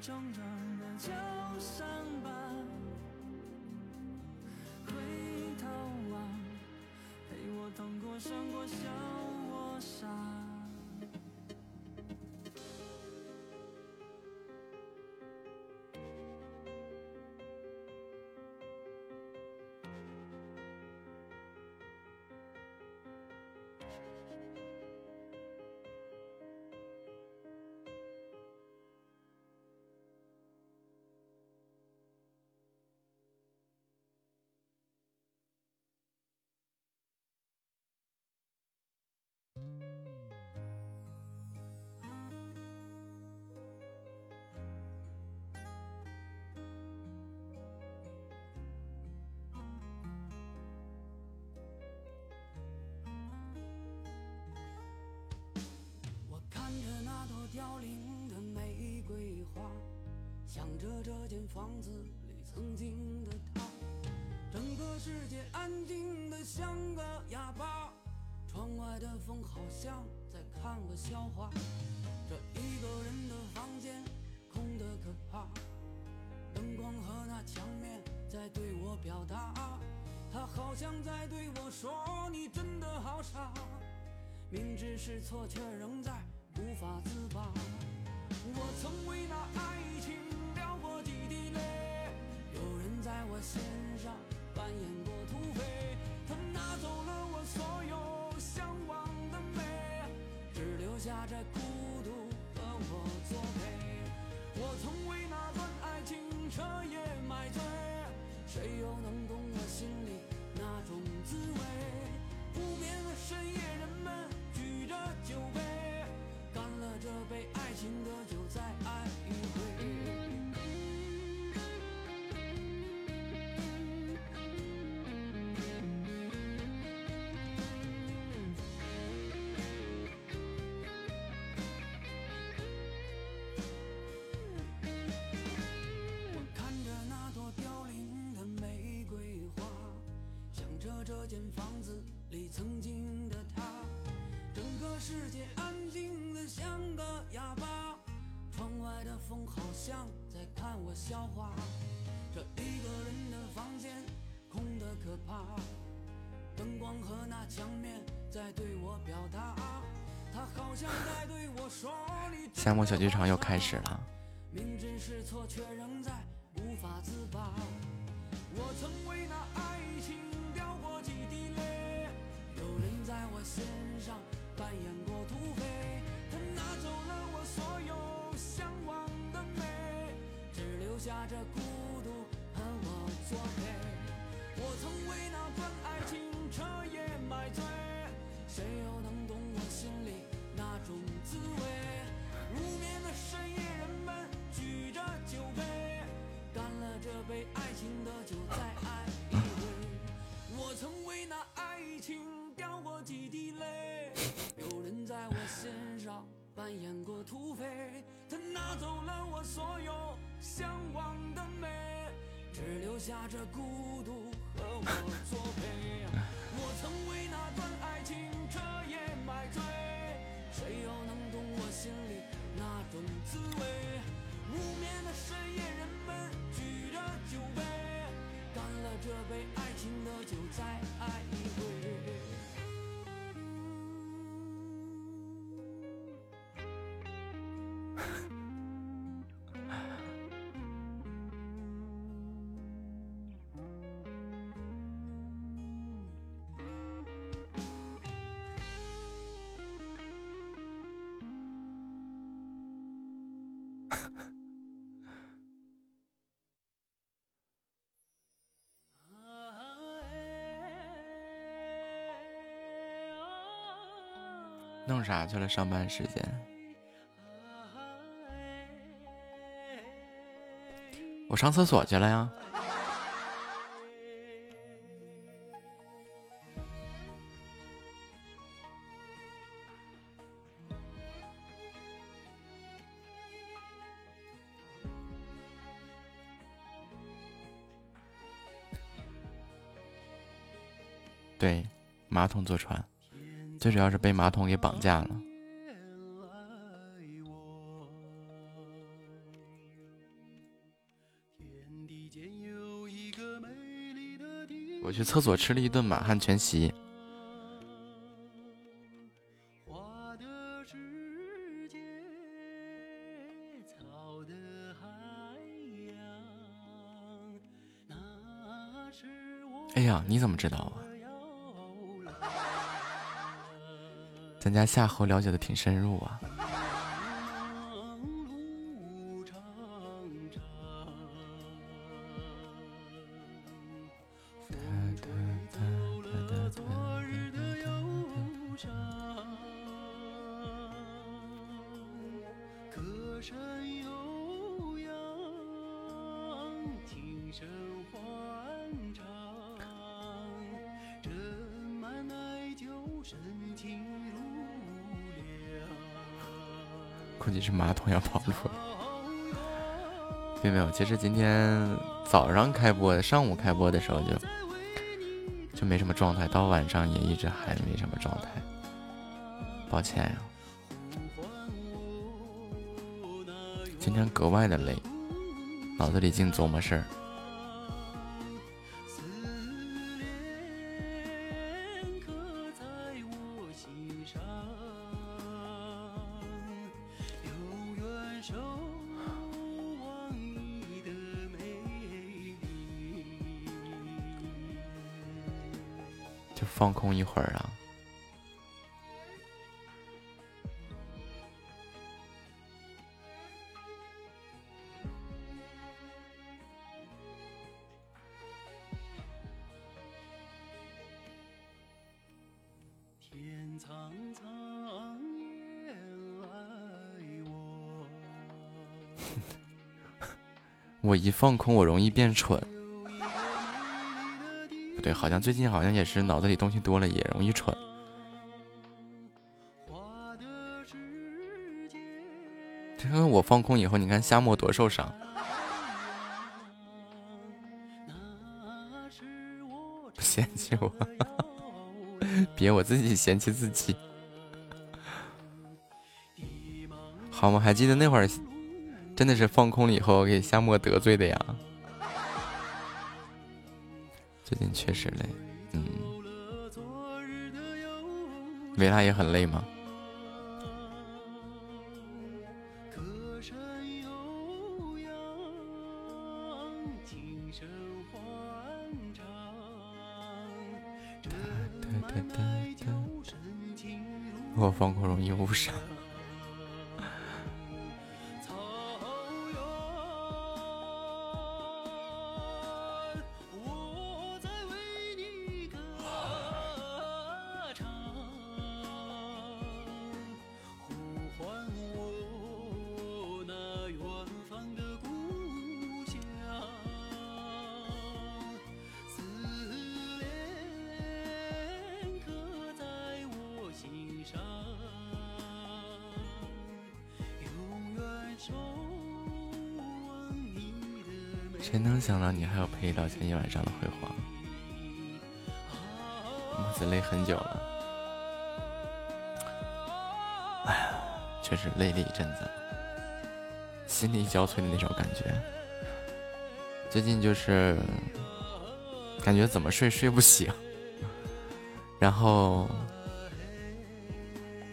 成长的旧伤疤，回头望，陪我痛过、伤过、笑想着这间房子里曾经的他。整个世界安静的像个哑巴，窗外的风好像在看个笑话。这一个人的房间空得可怕，灯光和那墙面在对我表达，他好像在对我说：“你真的好傻。”明知是错，却仍在世界安静的像个哑巴，窗外的风好像在看我笑话。这一个人的房间空得可怕，灯光和那墙面在对我表达，他好像在对我说：“你夏末小剧场又开始了。明知是错，却仍在无法自拔。我曾为那爱情掉过几滴泪，有人在我心上所有向往的美，只留下这孤独和我作陪。我曾为那段爱情彻夜买醉，谁又能懂我心里那种滋味？无眠的深夜，人们举着酒杯，干了这杯爱情的酒，再爱一回。我曾为那爱情掉过几滴泪，有 *laughs* 扮演过土匪，他拿走了我所有向往的美，只留下这孤独和我作陪。*laughs* 我曾为那段爱情彻夜买醉，谁又能懂我心里那种滋味？无眠的深夜，弄啥去了？上班时间？我上厕所去了呀。对，马桶坐船，最主要是被马桶给绑架了。我去厕所吃了一顿满汉全席，哎呀，你怎么知道人家夏侯了解的挺深入啊。要跑路了。并没有，其实今天早上开播的，上午开播的时候就就没什么状态，到晚上也一直还没什么状态，抱歉呀。今天格外的累，脑子里净琢磨事儿。空一会儿啊。*laughs* 我一放空，我容易变蠢。好像最近好像也是脑子里东西多了，也容易蠢。这个我放空以后，你看夏沫多受伤。不嫌弃我，别我自己嫌弃自己。好吗？还记得那会儿，真的是放空了以后给夏沫得罪的呀。确实累，嗯。维拉也很累吗？我放空容易误伤。可以聊前一晚上的辉煌？母子累很久了，哎呀，确实累了一阵子，心力交瘁的那种感觉。最近就是感觉怎么睡睡不醒，然后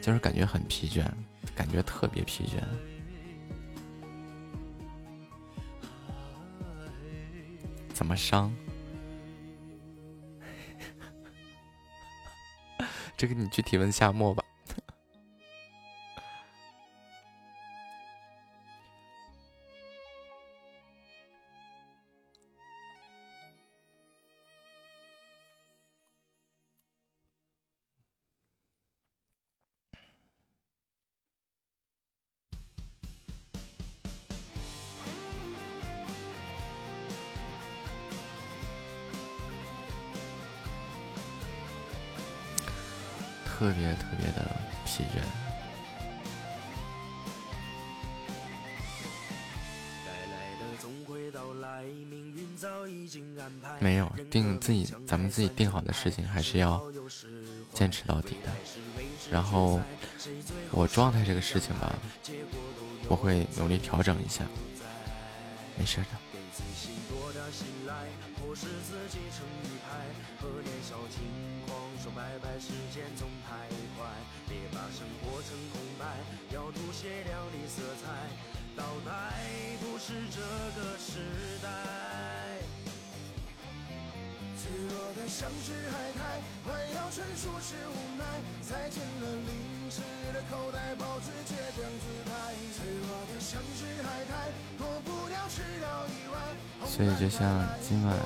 就是感觉很疲倦，感觉特别疲倦。什么伤？这个你具体问夏沫吧。特别特别的疲倦。没有定自己，咱们自己定好的事情还是要坚持到底的。然后我状态这个事情吧，我会努力调整一下，没事的。说拜拜，时间总太快，别把生活成空白，要涂些亮丽色彩。倒带不是这个时代，脆弱的像是海苔，快要成熟是无奈。再见了，你。湿的口袋，保持倔强姿态。脆弱的像是海苔，躲不掉吃掉意外。所以就像今晚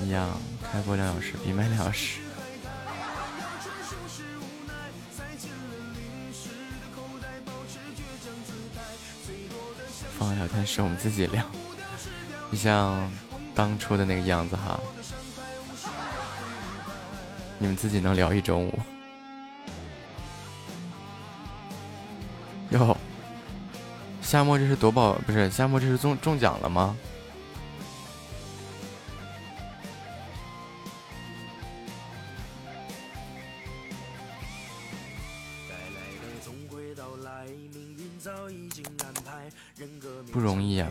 一样，开播两小时，闭麦两小时。放聊天室我们自己聊，就像当初的那个样子哈。你们自己能聊一中午？哟，夏末这是夺宝不是？夏末这是中中奖了吗？不容易啊。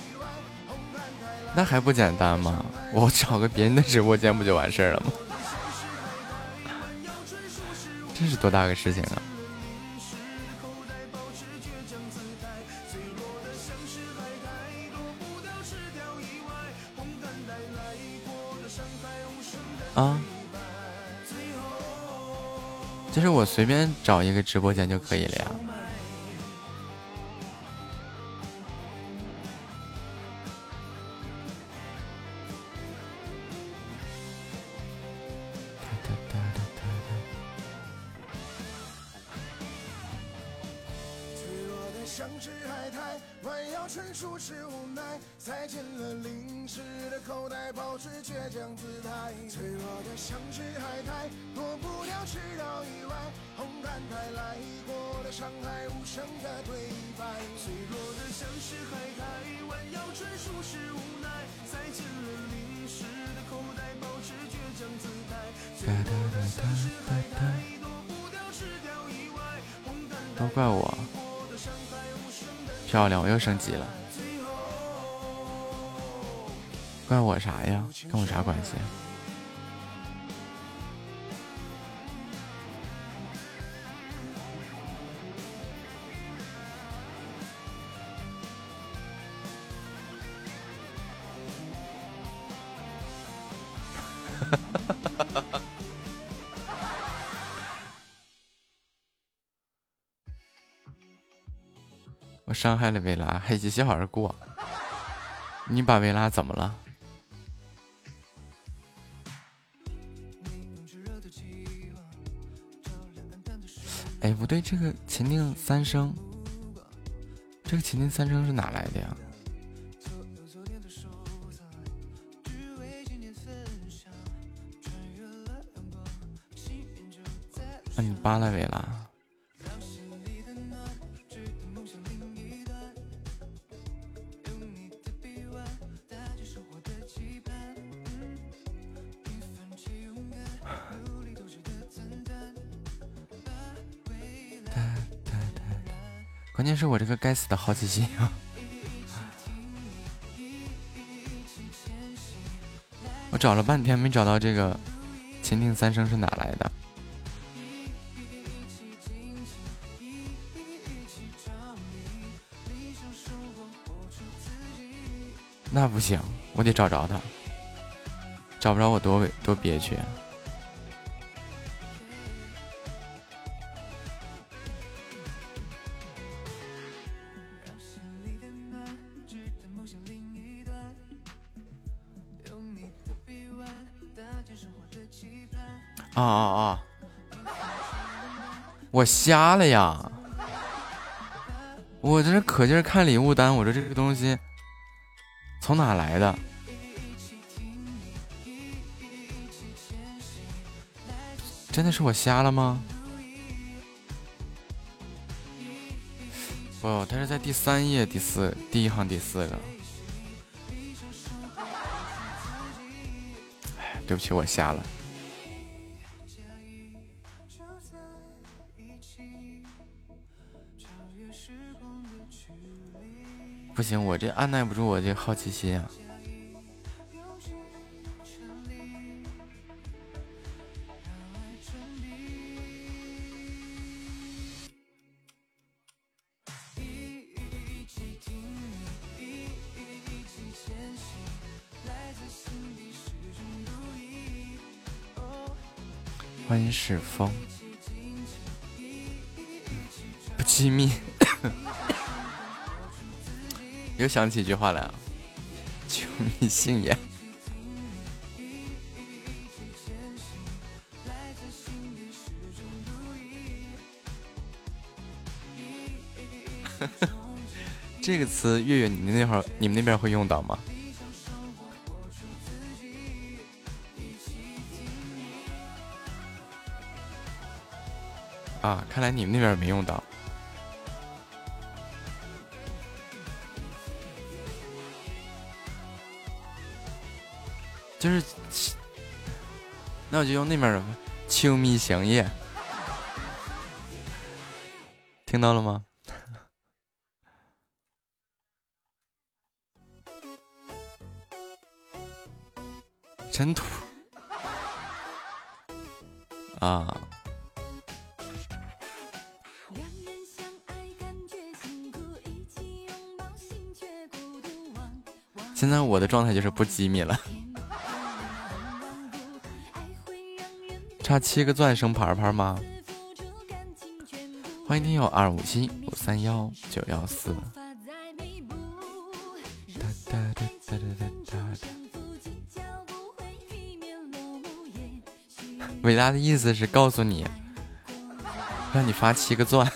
那还不简单吗？*laughs* 我找个别人的直播间不就完事儿了吗？*laughs* 这是多大个事情啊！啊，就是我随便找一个直播间就可以了呀。倔强姿态，脆弱的像是海苔，躲不掉吃到意外。红毯带来过的伤害，无声的对白。脆弱的像是海苔，弯腰垂述是无奈。再见了，淋湿的口袋，保持倔强姿态。脆弱的像是海苔，躲不掉是掉意外。红毯都怪我，漂亮，我又升级了。怪我啥呀？跟我啥关系？*laughs* 我伤害了维拉，还一笑而过。你把维拉怎么了？哎，不对，这个秦定三生，这个秦定三生是哪来的呀？那你扒拉维拉？是我这个该死的好奇心啊。我找了半天，没找到这个《前定三生》是哪来的？那不行，我得找着他。找不着，我多委多憋屈。我瞎了呀！我这是可劲儿看礼物单，我说这个东西从哪来的？真的是我瞎了吗？不，它是在第三页第四第一行第四个。哎，对不起，我瞎了。不行，我这按耐不住我这好奇心啊！欢迎史风，不机密。又想起一句话来啊，求你信言。*laughs* 这个词，月月，你们那会儿，你们那边会用到吗？啊，看来你们那边没用到。就是，那我就用那边的“秋蜜香叶”，听到了吗？*laughs* 真土啊！现在我的状态就是不机密了。差七个钻升牌牌吗？欢迎听友二五七五三幺九幺四。伟大的意思是告诉你，让你发七个钻。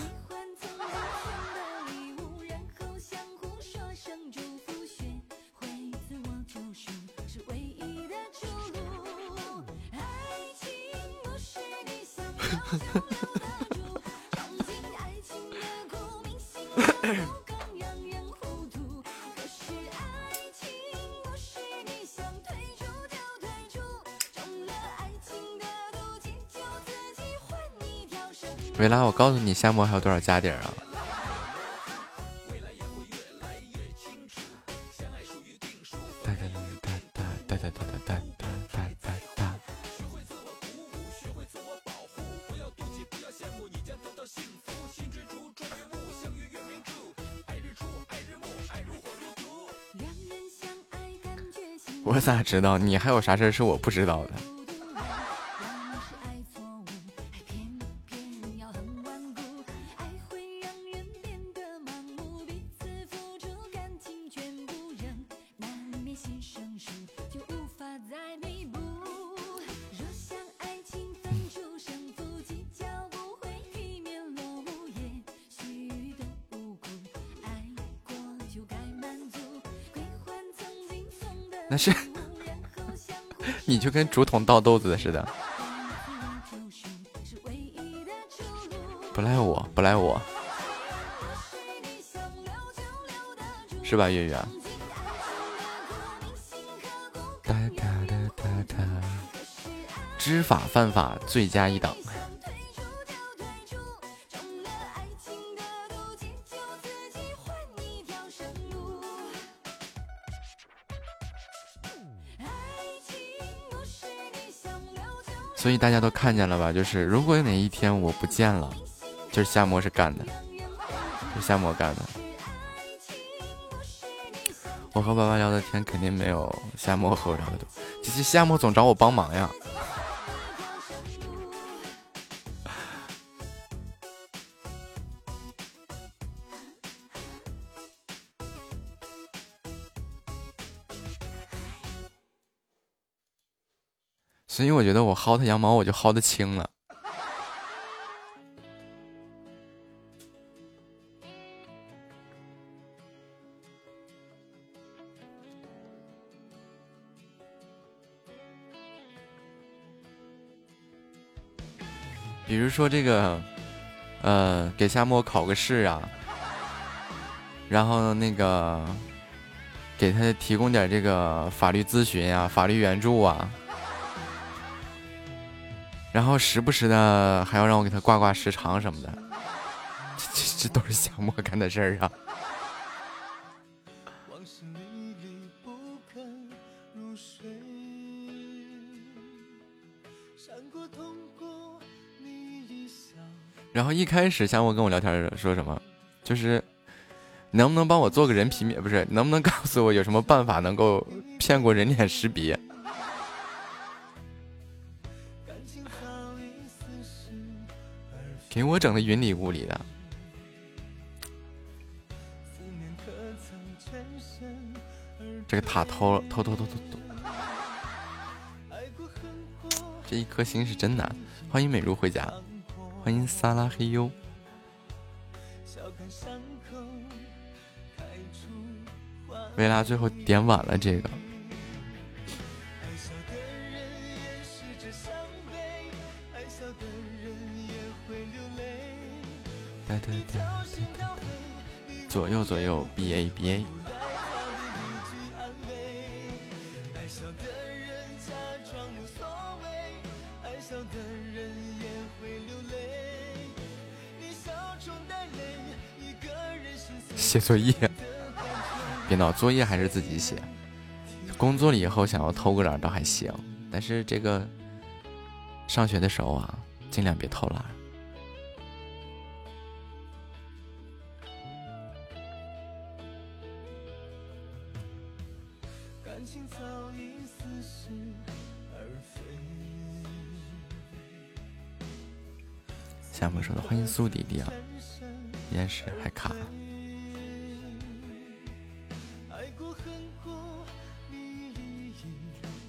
你，夏末还有多少家底儿啊？我咋知道？你还有啥事是我不知道的？就跟竹筒倒豆子似的，不赖我，不赖我，是吧，月月？哒哒哒哒哒，知法犯法，罪加一等。所以大家都看见了吧？就是如果有哪一天我不见了，就是夏沫是干的，是夏沫干的。我和爸爸聊的天肯定没有夏沫和我聊的多。其实夏沫总找我帮忙呀。所以我觉得我薅他羊毛，我就薅的轻了。比如说这个，呃，给夏沫考个试啊，然后那个给他提供点这个法律咨询啊、法律援助啊，然后时不时的还要让我给他挂挂时长什么的，这这这都是夏沫干的事儿啊。然后一开始夏沫跟我聊天说什么，就是能不能帮我做个人皮面？不是，能不能告诉我有什么办法能够骗过人脸识别？给我整的云里雾里的。这个塔偷了，偷偷偷偷偷，这一颗心是真难。欢迎美如回家，欢迎萨拉黑优。笑看伤口开出花维拉最后点晚了这个，左右左右 B A B A。写作业，别闹，作业还是自己写。工作了以后想要偷个懒倒还行，但是这个上学的时候啊，尽量别偷懒。苏迪迪啊，延时还卡。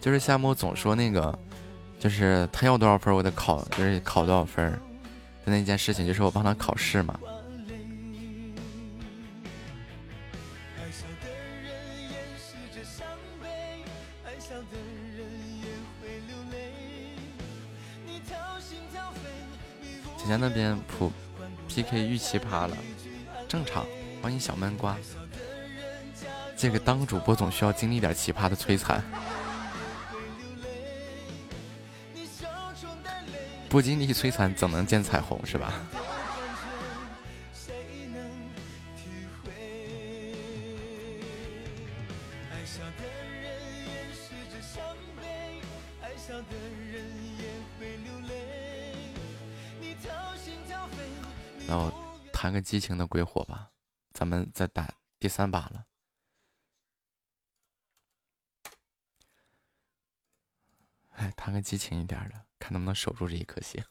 就是夏沫总说那个，就是他要多少分我得考，就是考多少分的那件事情，就是我帮他考试嘛。那边普 PK 遇奇葩了，正常。欢迎小闷瓜。这个当主播总需要经历点奇葩的摧残，不经历摧残怎能见彩虹是吧？个激情的鬼火吧，咱们再打第三把了。哎，弹个激情一点的，看能不能守住这一颗星。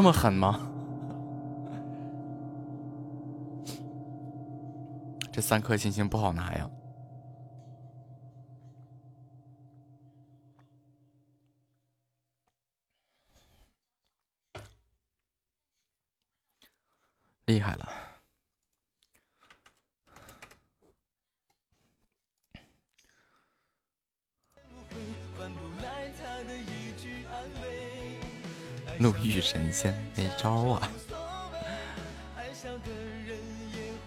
这么狠吗？*laughs* 这三颗星星不好拿呀。厉害了！路遇神仙没招啊！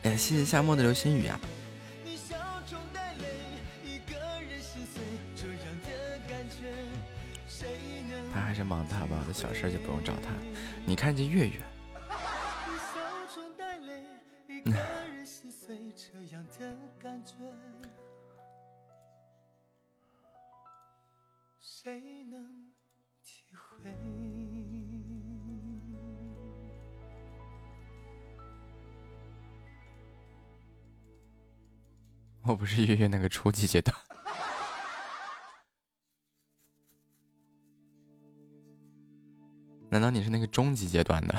哎，谢谢夏末的流星雨啊！他还是忙他吧，我的小事就不用找他。你看这月月，是月月那个初级阶段。难道你是那个中级阶段的？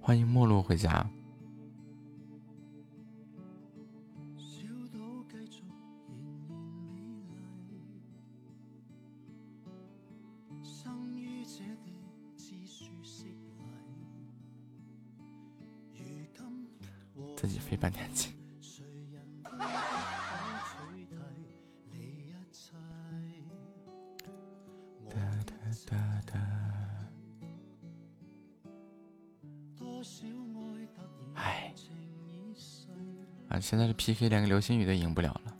欢迎陌路回家。PK，连个流星雨都赢不了了。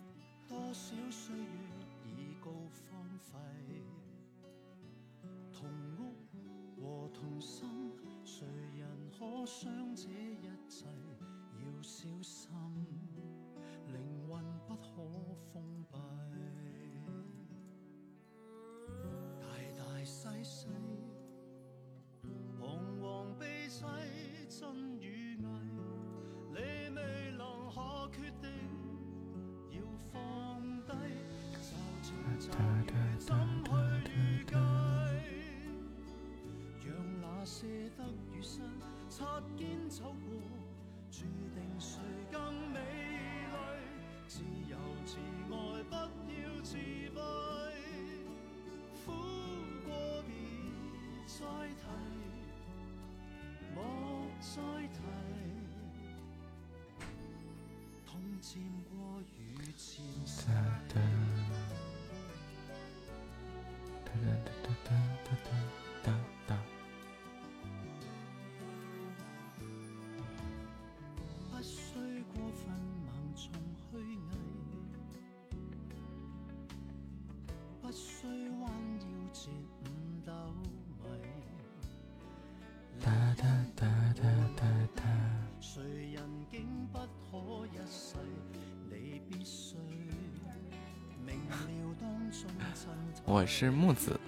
是木子。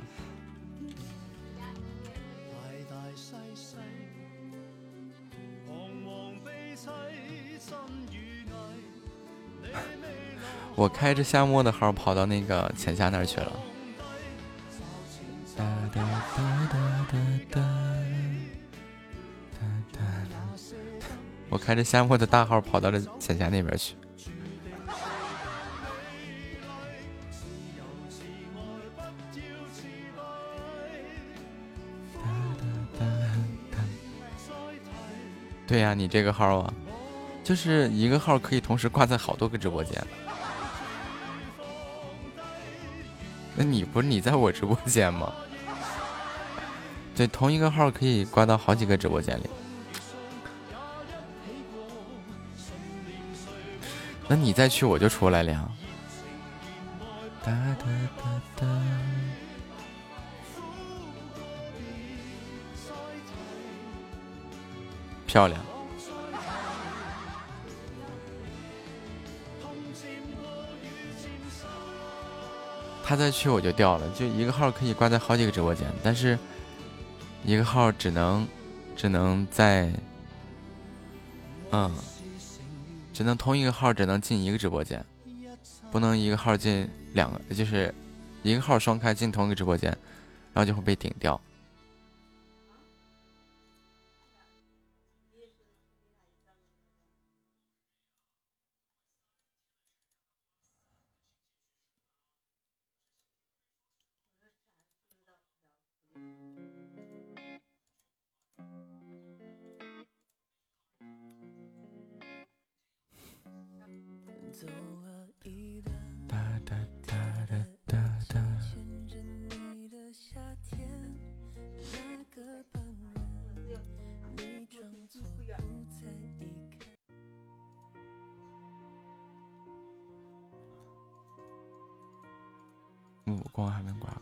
我开着夏末的号跑到那个浅夏那去了。我开着夏末的大号跑到了浅夏那边去。呀、你这个号啊，就是一个号可以同时挂在好多个直播间。那你不是你在我直播间吗？对，同一个号可以挂到好几个直播间里。那你再去我就出来了呀。哒哒哒哒。漂亮。他再去我就掉了，就一个号可以挂在好几个直播间，但是一个号只能只能在，嗯，只能同一个号只能进一个直播间，不能一个号进两个，就是一个号双开进同一个直播间，然后就会被顶掉。目光还没关。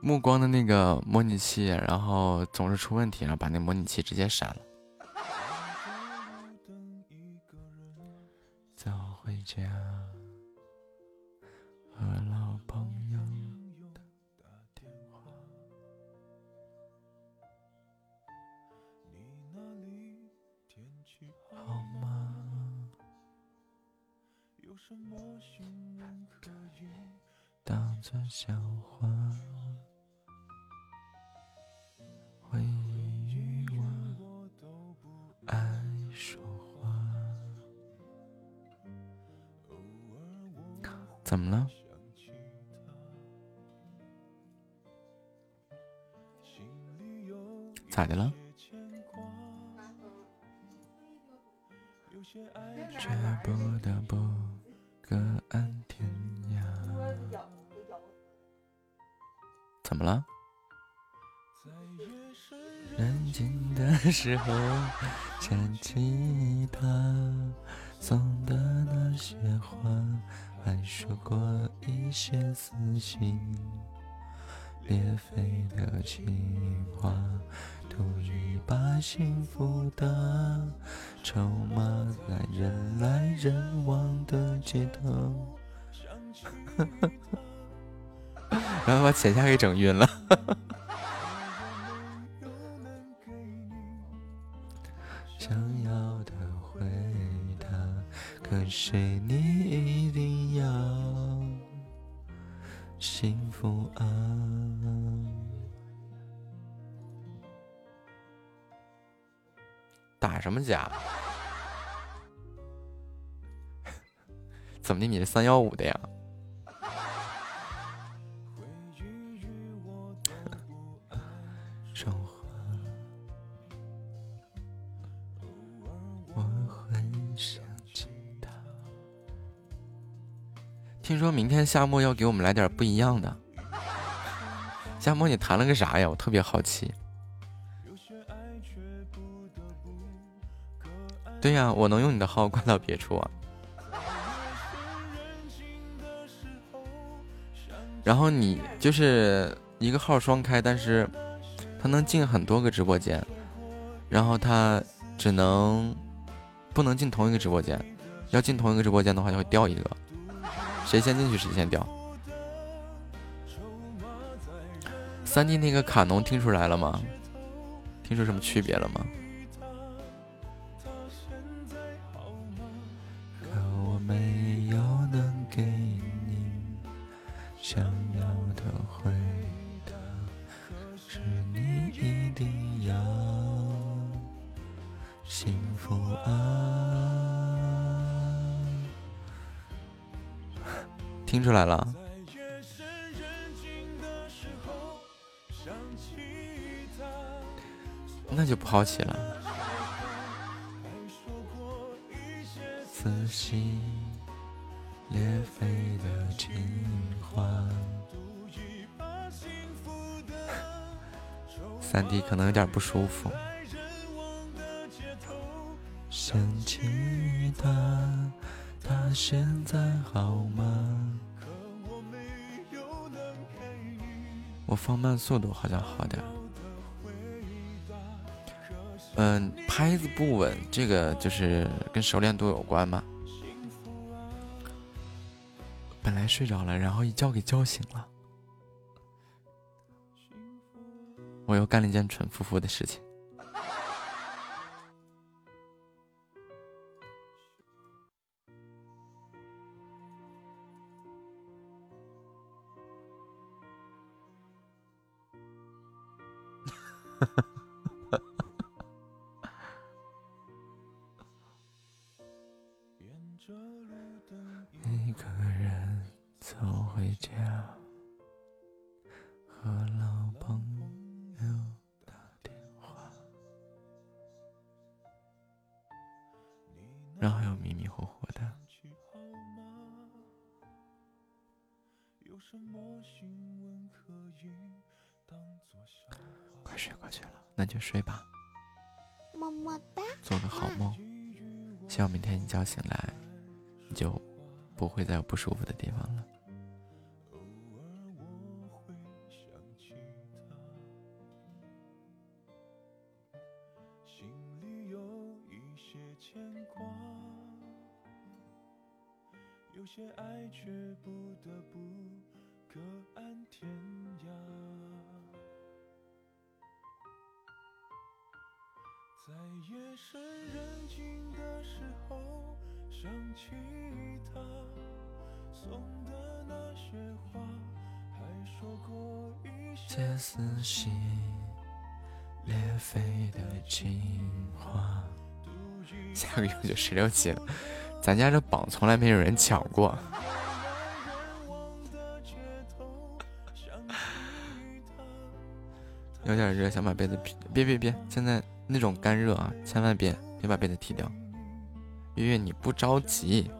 目光的那个模拟器，然后总是出问题，然后把那模拟器直接删了。时候，牵吉他，送的那些花，还说过一些撕心裂肺的情话，赌一把幸福的筹码，在人来人往的街头。*laughs* 然后把浅夏给整晕了。可是你一定要幸福啊！打什么架？怎么的？你是三幺五的呀？听说明天夏末要给我们来点不一样的。夏末，你弹了个啥呀？我特别好奇。对呀、我能用你的号挂到别处啊。然后你就是一个号双开，但是它能进很多个直播间，然后它只能不能进同一个直播间，要进同一个直播间的话就会掉一个，谁先进去谁先掉。三 D 那个卡农听出来了吗？听出什么区别了吗？可我没有能给你想听出来了？那就不好奇了。撕心裂肺的情话，三弟可能有点不舒服。想起他，他现在好吗？我放慢速度好像好点儿。嗯，拍子不稳，这个就是跟熟练度有关嘛。本来睡着了，然后一觉给叫醒了。我又干了一件蠢夫妇的事情。一个人走回家，和老朋友打电话，然后又迷迷糊糊的。快睡过去了，那就睡吧，么么哒。做个好梦。希望明天一觉醒来，你就不会再有不舒服的地方了。偶尔我会想起他，心里有一些牵挂，有些爱却不得不各安天涯。在夜深人静的时候，想起他送的那些话，还说过一些撕心裂肺的情话。下个月就十六级了，咱家这榜从来没有人抢过。有点热，想把被子披，别别别，现在那种干热啊，千万别别把被子踢掉。月月你不着急，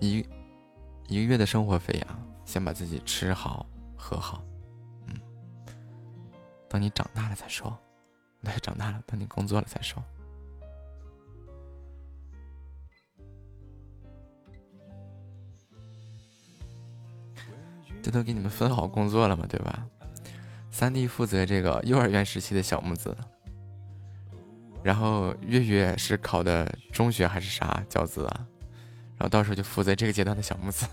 一一个月的生活费呀，先把自己吃好喝好，嗯，等你长大了再说，对，*laughs* 长大了，等你工作了再说。这都给你们分好工作了嘛，对吧？三弟负责这个幼儿园时期的小木子，然后月月是考的中学还是啥教资啊？然后到时候就负责这个阶段的小木子，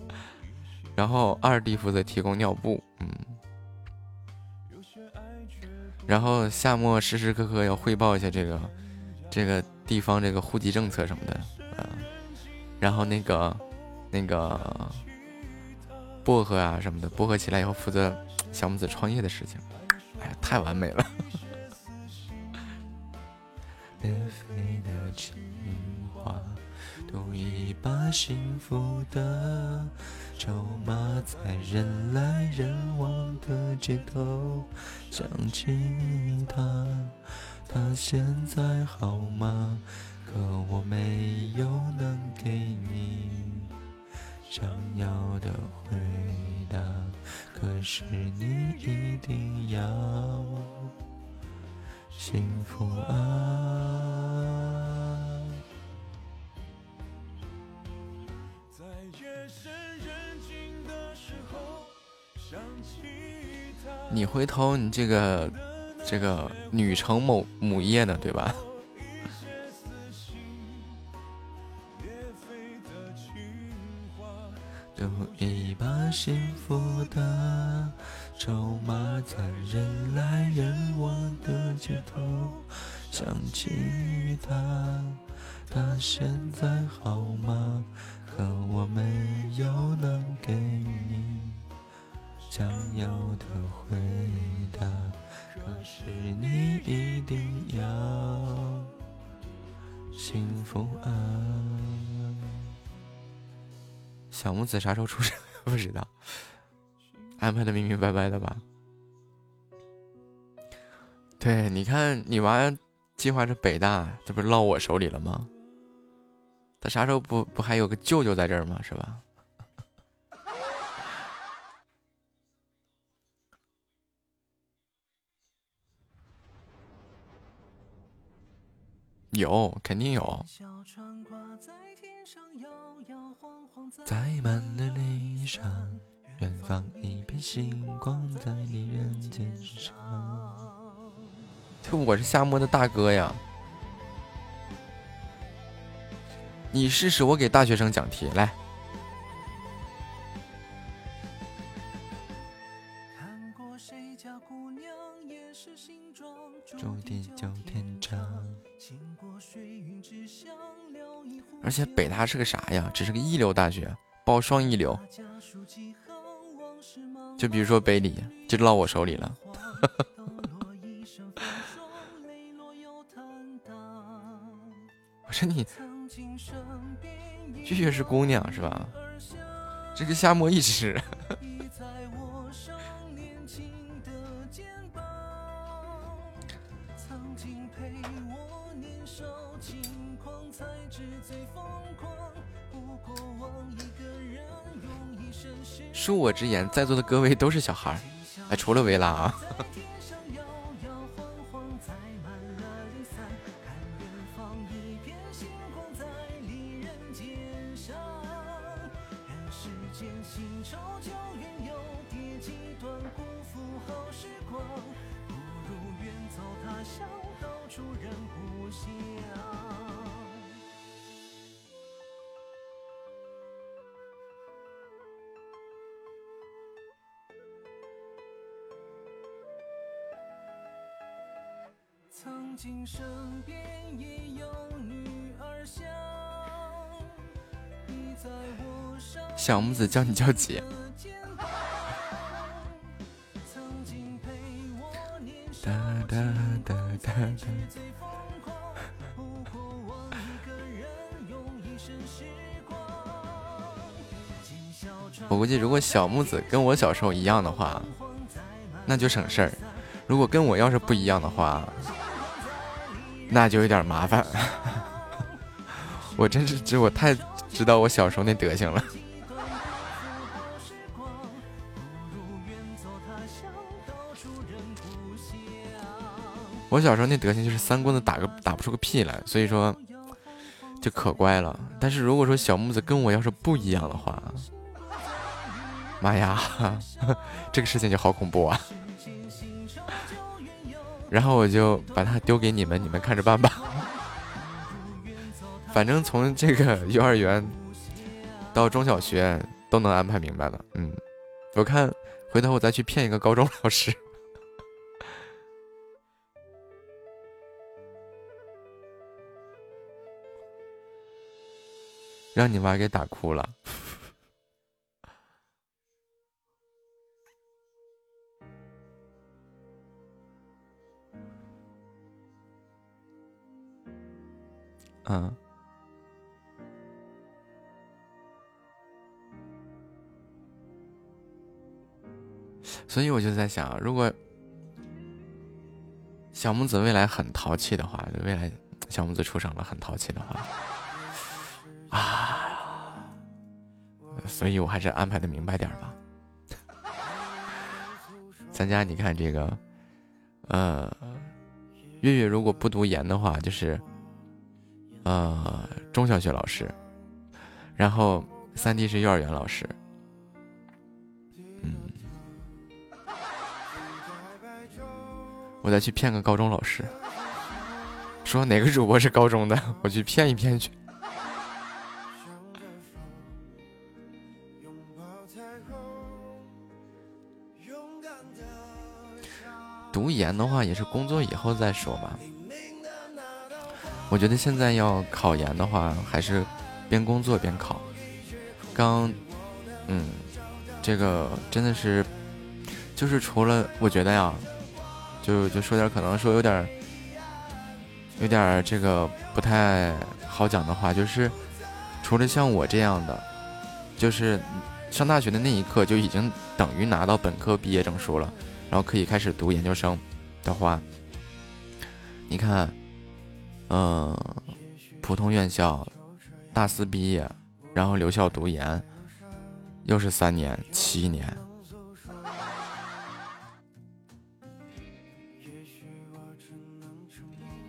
*laughs* 然后二弟负责提供尿布，嗯，然后夏末时时刻刻要汇报一下这个这个地方这个户籍政策什么的，嗯，然后那个那个薄荷啊什么的，薄荷起来以后负责 *tsk* 小木子创业的事情，哎呀，太完美了。裂肺的情话，赌一把幸福的筹码，在人来人往的街头想起他，他现在好吗？可我没有能给你想要的回答，可是你一定要幸福啊！在夜深人静的时候，想起他。你回头你这个这个女城某母业呢，对吧？赌一把幸福的筹码，在人来人往的街头想起他，他现在好吗？可我没有能给你想要的回答，可是你一定要幸福啊！小木子啥时候出生？*laughs* 不知道，安排的明明白白的吧？对，你看你娃计划着北大，这不是落我手里了吗？他啥时候不不还有个舅舅在这儿吗？是吧？*laughs* 有，肯定有。载满了悲伤，远方一片星光在你人间上。这我是夏末的大哥呀！你试试，我给大学生讲题来。而且北大是个啥呀？只是个一流大学，包双一流。就比如说北理就落我手里了。我说你，月月是姑娘是吧？这个夏末一直。恕我直言，在座的各位都是小孩儿，哎，除了维拉啊。小木子叫你叫姐。我年少哒哒哒哒哒。我估计如果小木子跟我小时候一样的话，那就省事儿；如果跟我要是不一样的话，那就有点麻烦。*laughs* 我真是知我太知道我小时候那德行了。我小时候那德行就是三棍子打个打不出个屁来，所以说就可乖了。但是如果说小木子跟我要是不一样的话，妈呀，*laughs* 这个事情就好恐怖啊！然后我就把它丢给你们，你们看着办吧。反正从这个 *laughs* 幼儿园到中小学都能安排明白了。嗯，我看回头我再去骗一个高中老师。让你妈给打哭了。嗯，所以我就在想，如果小木子未来很淘气的话，未来小木子出生了很淘气的话，啊，所以我还是安排的明白点吧。*laughs* 咱家你看这个，呃，月月如果不读研的话，就是。呃，中小学老师，然后三弟是幼儿园老师，嗯，我再去骗个高中老师，说哪个主播是高中的，我去骗一骗去。读研的话，也是工作以后再说吧。我觉得现在要考研的话，还是边工作边考。刚，嗯，这个真的是，就是除了我觉得呀，就就说点可能说有点，有点这个不太好讲的话，就是除了像我这样的，就是上大学的那一刻就已经等于拿到本科毕业证书了，然后可以开始读研究生的话，你看。嗯，普通院校，大四毕业，然后留校读研，又是三年七年，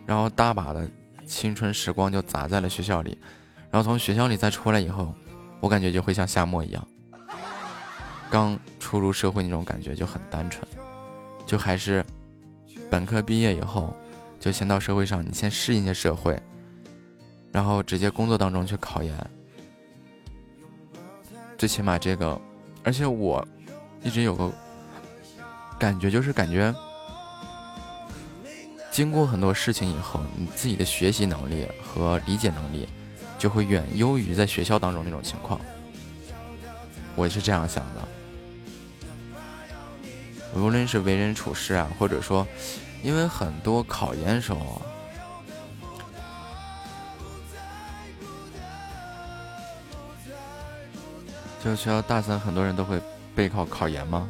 然后大把的青春时光就砸在了学校里，然后从学校里再出来以后，我感觉就会像夏末一样，刚初入社会那种感觉就很单纯，就还是本科毕业以后。就先到社会上，你先适应一下社会，然后直接工作当中去考研。最起码这个，而且我一直有个感觉，就是感觉经过很多事情以后，你自己的学习能力和理解能力就会远优于在学校当中那种情况。我是这样想的。无论是为人处事啊，或者说，因为很多考研时候，就学校大三很多人都会备考考研吗？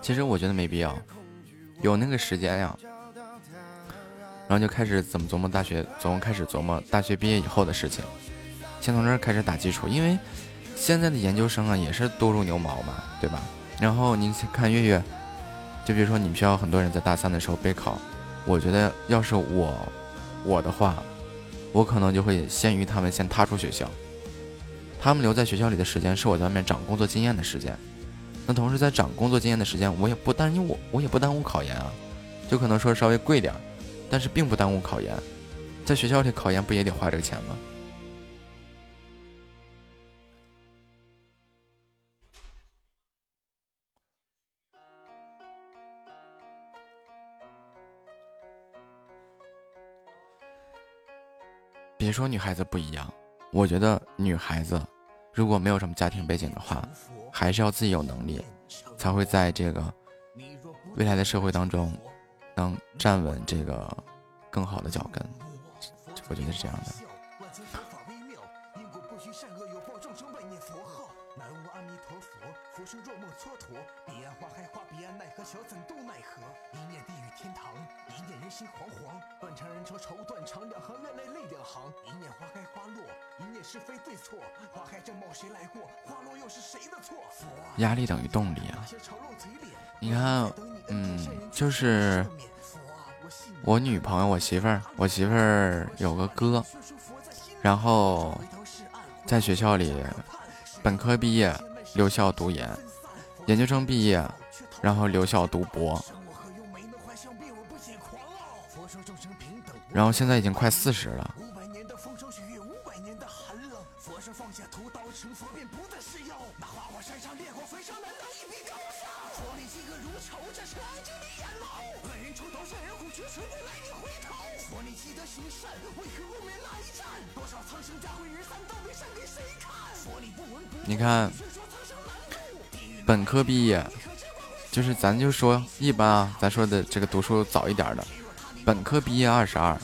其实我觉得没必要，有那个时间呀，然后就开始怎么琢磨大学，总开始琢磨大学毕业以后的事情，先从这儿开始打基础，因为现在的研究生啊也是多如牛毛嘛，对吧？然后你看月月，就比如说你们学校很多人在大三的时候备考，我觉得要是我我的话，我可能就会先于他们先踏出学校，他们留在学校里的时间是我在外面长工作经验的时间。那同时在长工作经验的时间，我也不耽误我，我也不耽误考研啊，就可能说稍微贵点儿，但是并不耽误考研。在学校里考研不也得花这个钱吗？别说女孩子不一样，我觉得女孩子如果没有什么家庭背景的话，还是要自己有能力，才会在这个未来的社会当中能站稳这个更好的脚跟。我觉得是这样的。是非对错。花开正茂谁来过？花落又是谁的错？压力等于动力啊！你看，嗯，就是我女朋友，我媳妇儿，我媳妇儿有个哥，然后在学校里本科毕业留校读研，研究生毕业然后留校读博，然后现在已经快四十了。你看，本科毕业，就是咱就说一般啊，咱说的这个读书早一点的，本科毕业二十二，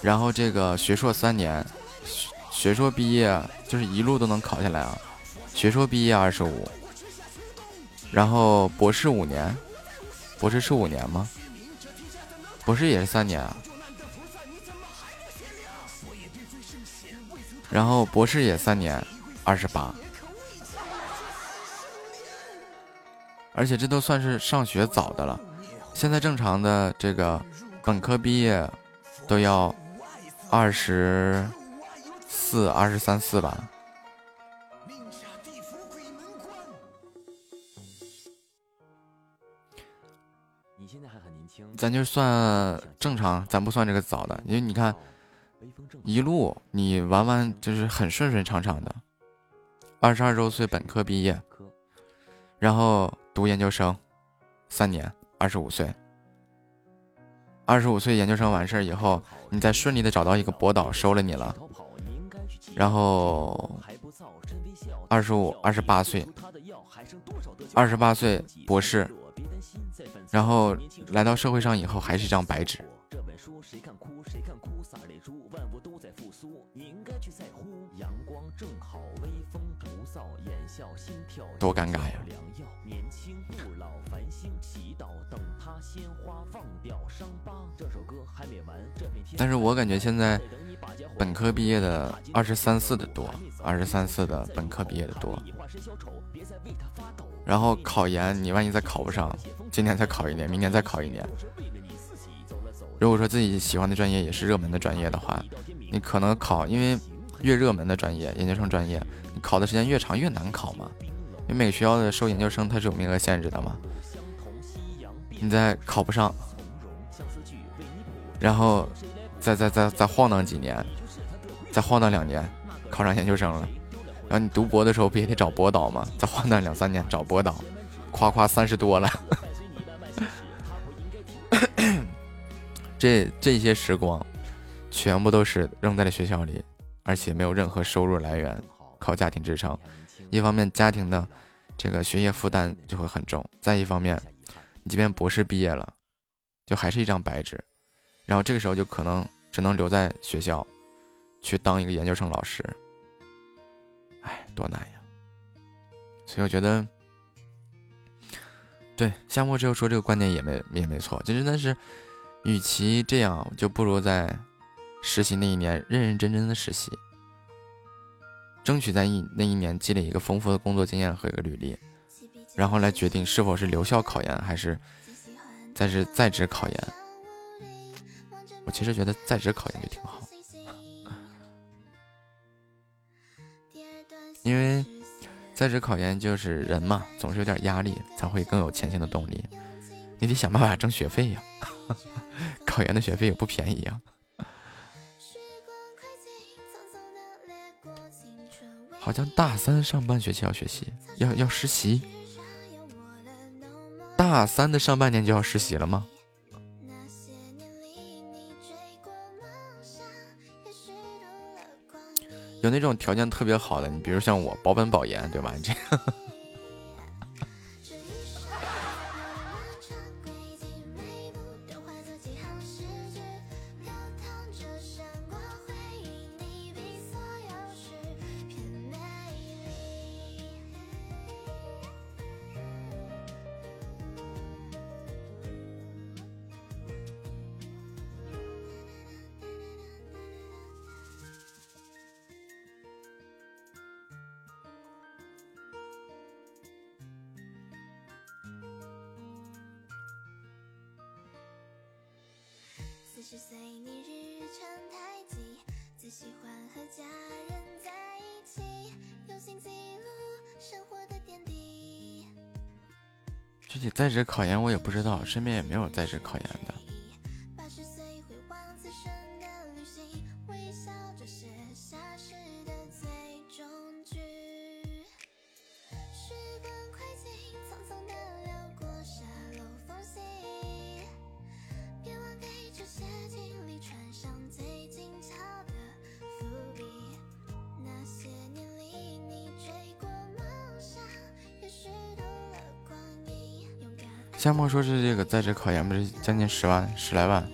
然后这个学硕三年，学学硕毕业就是一路都能考下来啊，学硕毕业二十五，然后博士五年，博士是五年吗？博士也是三年啊，然后博士也三年，二十八。而且这都算是上学早的了，现在正常的这个本科毕业都要二十四、二十三四吧。你现在还很年轻，咱就算正常，咱不算这个早的，因为你看一路你玩完就是很顺顺畅畅的，二十二周岁本科毕业，然后读研究生三年，二十五岁，二十五岁研究生完事儿以后，你再顺利的找到一个博导收了你了，然后二十五、二十八岁，二十八岁博士，然后来到社会上以后还是一张白纸，这本书谁但是我感觉现在本科毕业的二十三四的多，二十三四的本科毕业的多。然后考研，你万一再考不上，今年再考一年，明年再考一年。如果说自己喜欢的专业也是热门的专业的话，你可能考，因为越热门的专业，研究生专业，你考的时间越长越难考嘛。因为每个学校的收研究生它是有名额限制的嘛。你再考不上，然后再再再再晃荡几年，再晃荡两年，考上研究生了。然后你读博的时候不也得找博导吗？再晃荡两三年找博导，夸夸三十多了。*coughs* 这这些时光，全部都是扔在了学校里，而且没有任何收入来源，靠家庭支撑。一方面家庭的这个学业负担就会很重，再一方面，你即便博士毕业了，就还是一张白纸，然后这个时候就可能只能留在学校，去当一个研究生老师。哎，多难呀！所以我觉得，对夏末之后说这个观点也没也没错，就真的是，与其这样，就不如在实习那一年认认真真的实习。争取在一那一年积累一个丰富的工作经验和一个履历，然后来决定是否是留校考研还是再是在职考研。我其实觉得在职考研就挺好，因为在职考研就是人嘛，总是有点压力，才会更有前行的动力。你得想办法挣学费呀，*laughs* 考研的学费也不便宜呀。好像大三上半学期要学习，要要实习。大三的上半年就要实习了吗？有那种条件特别好的，你比如像我保本保研，对吧？你这样。在职考研我也不知道，身边也没有在职考研的。莫说是这个在职考研不是将近十万十来万，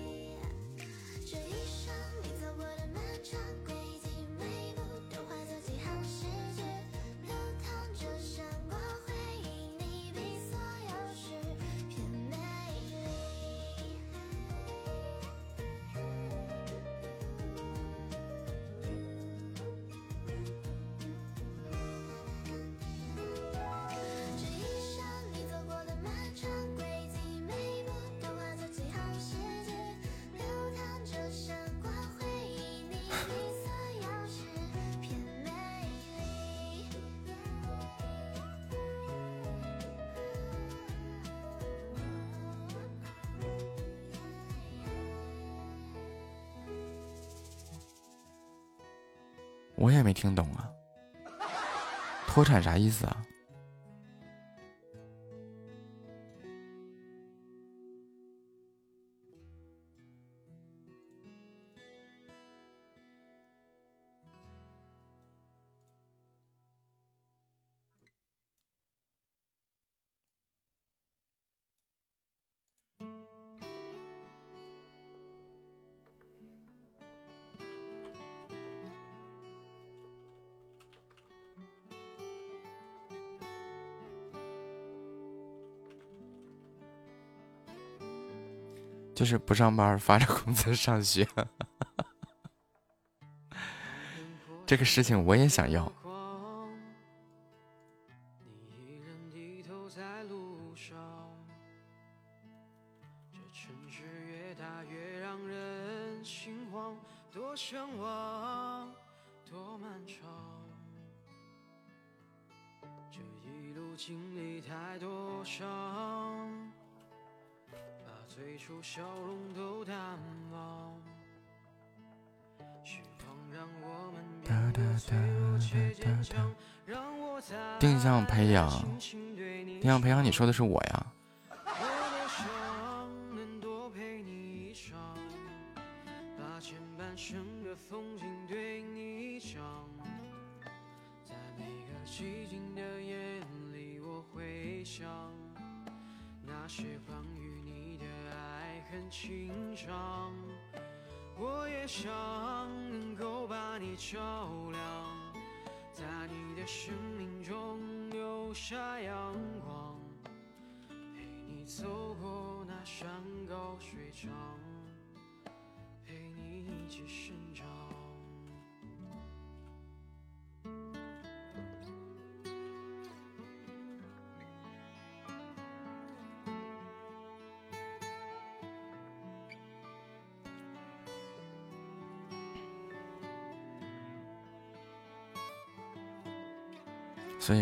脱产啥意思啊？是不上班，发着工资上学。*laughs* 这个事情我也想要。说的是我呀？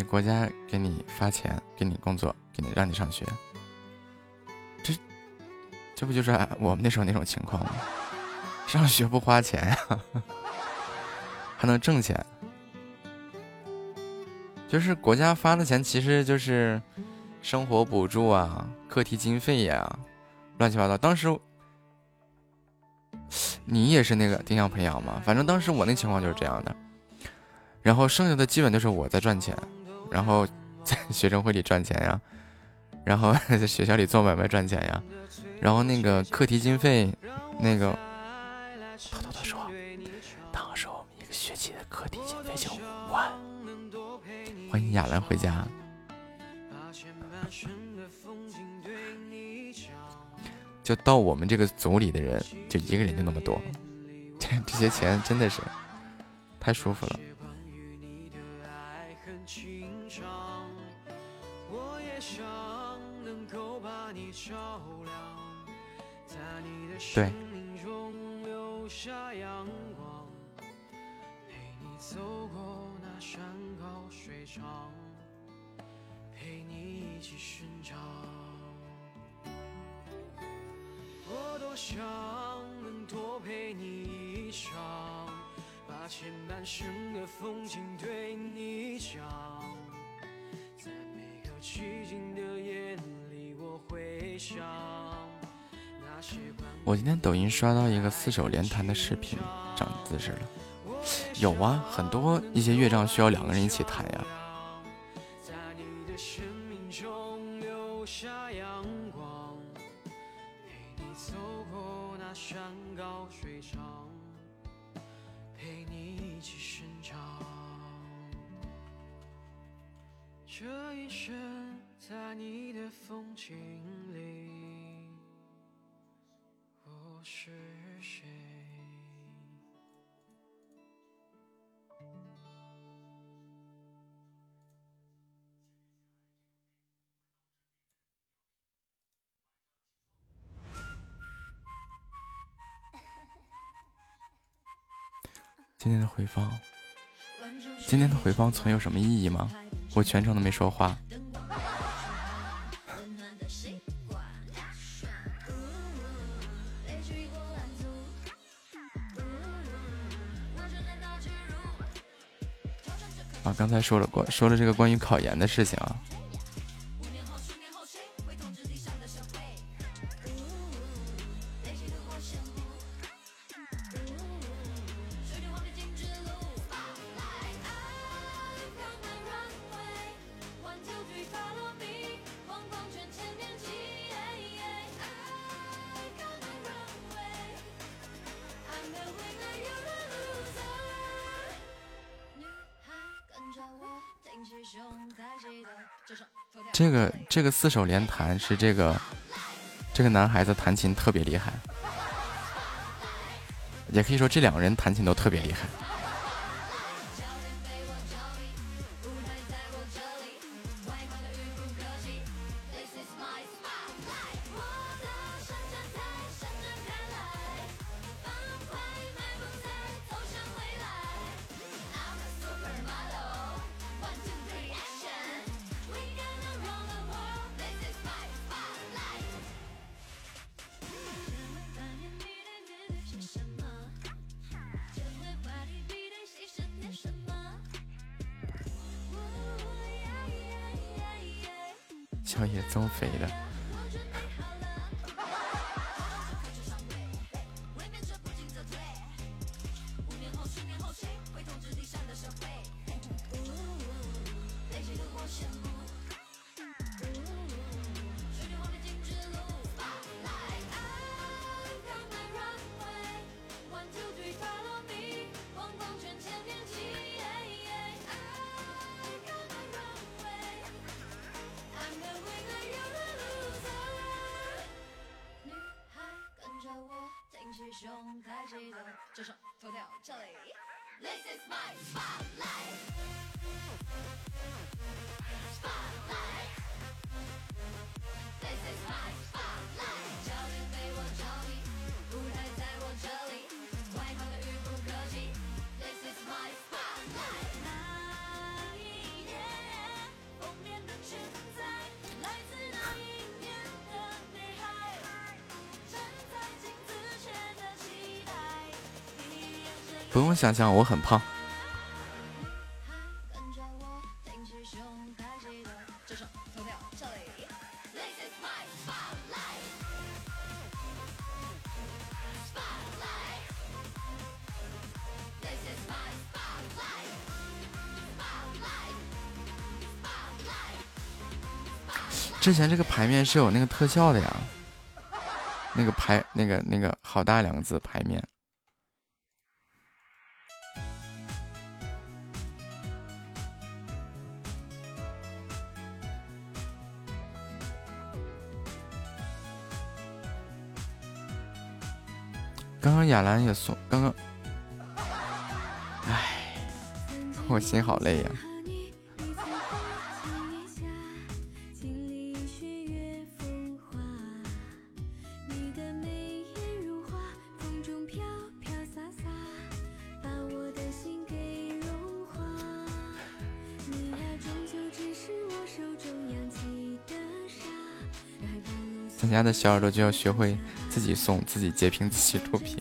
国家给你发钱，给你工作，给你让你上学，这这不就是我们那时候那种情况吗？上学不花钱呀、还能挣钱，就是国家发的钱，其实就是生活补助啊、课题经费呀、乱七八糟。当时你也是那个定向培养嘛，反正当时我那情况就是这样的。然后剩下的基本都是我在赚钱，然后在学生会里赚钱呀，然后在学校里做买卖赚钱呀，然后那个课题经费，那个偷偷的说，当时我们一个学期的课题经费就五万。欢迎亚兰回家。就到我们这个组里的人，就一个人就那么多，这这些钱真的是太舒服了。四手联弹的视频，长姿势了。有啊，很多一些乐章需要两个人一起弹呀。方存有什么意义吗？我全程都没说话。啊，刚才说了关说了这个关于考研的事情啊。这个四手联弹是这个这个男孩子弹琴特别厉害，也可以说这两个人弹琴都特别厉害。*laughs* 小野增肥的，想想我很胖。之前这个牌面是有那个特效的呀。那个牌那个那个好大两个字牌面。亚兰也送，刚刚，哎，我心好累呀。咱家的小耳朵就要学会自己送、自己截屏、自己脱屏。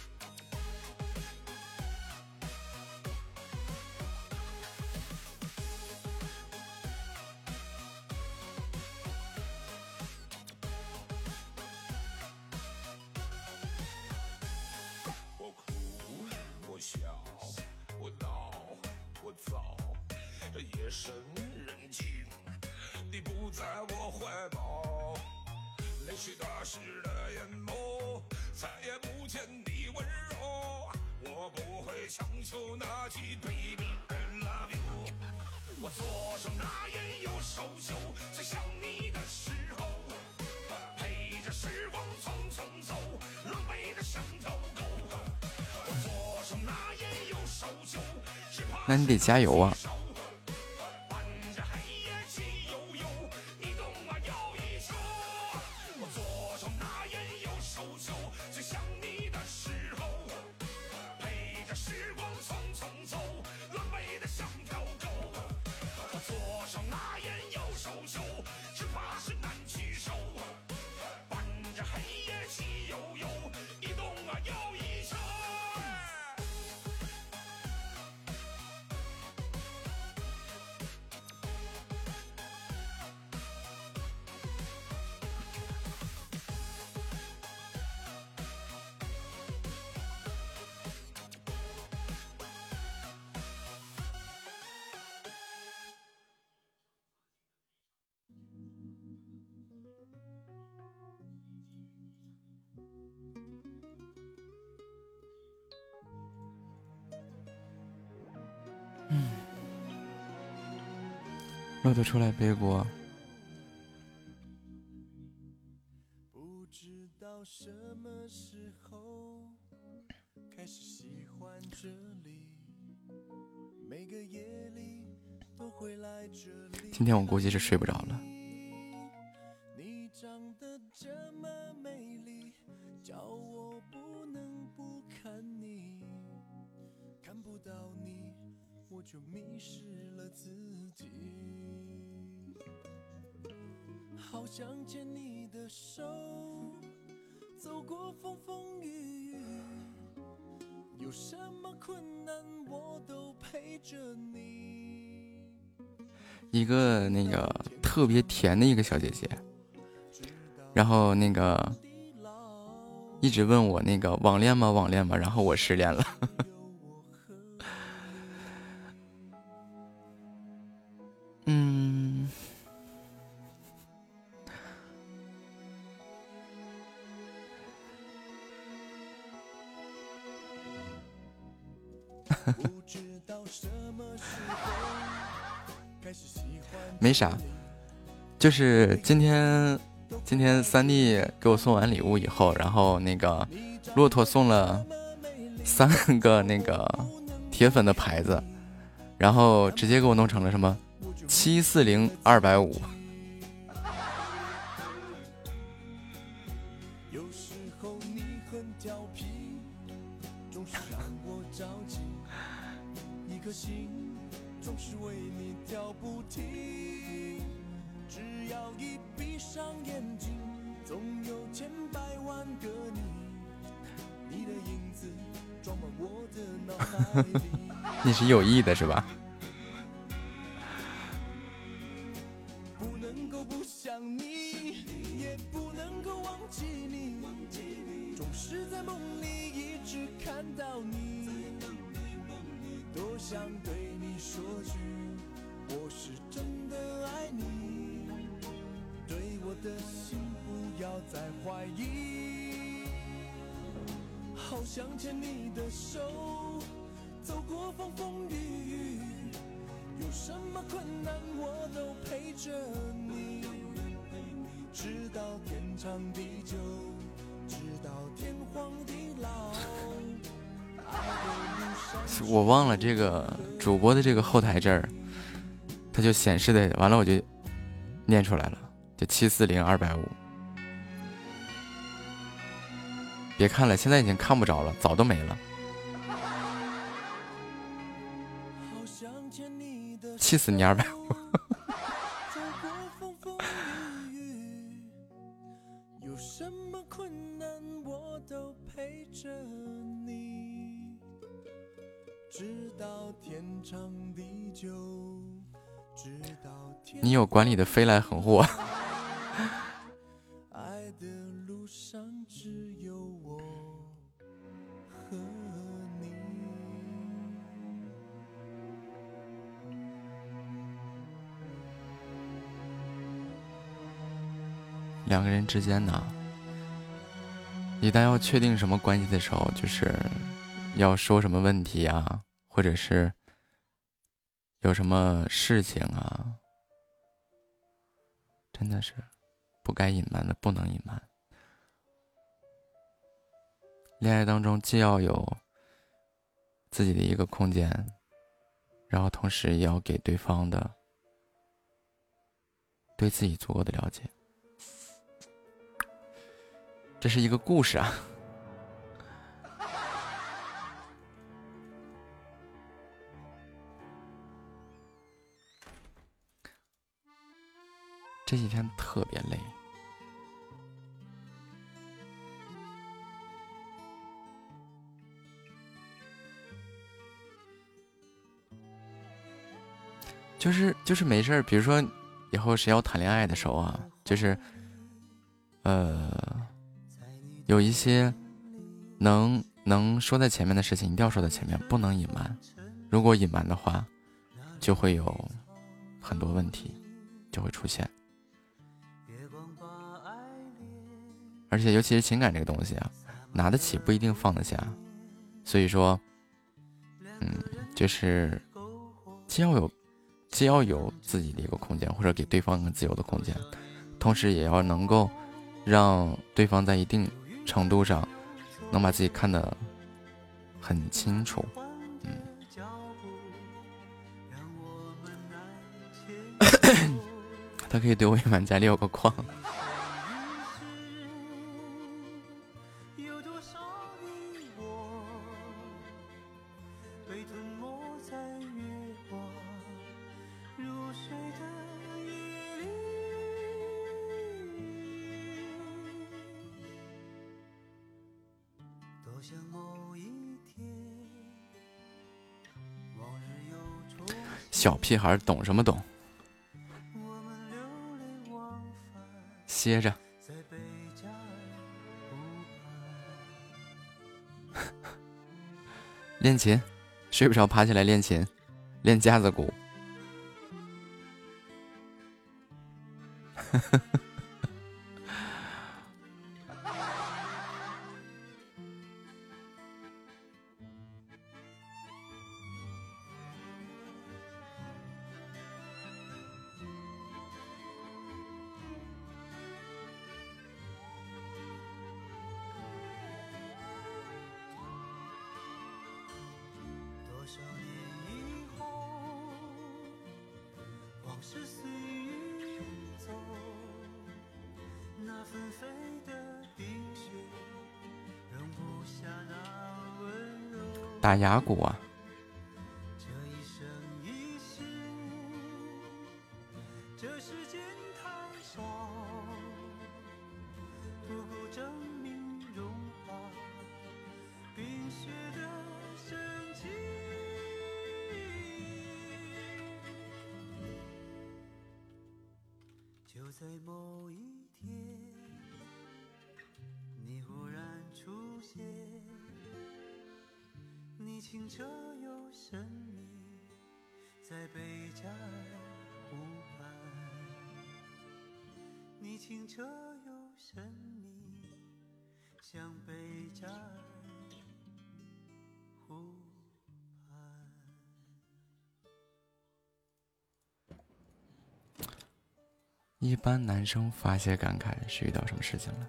加油啊。偷偷出来背锅。不知道什么时候开始喜欢这里每个夜里都会来这里今天我估计是睡不着了。甜的一个小姐姐，然后那个一直问我那个网恋吗？网恋吗？然后我失恋了。嗯。*laughs* 没啥。就是今天今天三弟给我送完礼物以后然后那个骆驼送了三个那个铁粉的牌子然后直接给我弄成了什么七四零二百五。是吧？这个后台这儿它就显示的完了我就念出来了就七四零二百五。别看了现在已经看不着了早都没了。气死你二百飞来横祸。爱的路上只有我和你。两个人之间呢，一旦要确定什么关系的时候，就是要说什么问题啊，或者是有什么事情啊，真的是不该隐瞒的不能隐瞒。恋爱当中既要有自己的一个空间，然后同时也要给对方的对自己足够的了解。这是一个故事啊。这几天特别累，就是就是没事儿，比如说以后谁要谈恋爱的时候啊，就是呃。有一些能能说在前面的事情，一定要说在前面，不能隐瞒。如果隐瞒的话，就会有很多问题就会出现。而且，尤其是情感这个东西啊，拿得起不一定放得下。所以说，嗯，就是既要有既要有自己的一个空间，或者给对方一个自由的空间，同时也要能够让对方在一定。程度上，能把自己看得很清楚，嗯。*coughs* 他可以对我隐瞒家里有个矿。小屁孩懂什么懂？歇着。*laughs* 练琴，睡不着爬起来练琴，练架子鼓。*laughs* 打牙骨啊！般男生发些感慨是遇到什么事情了，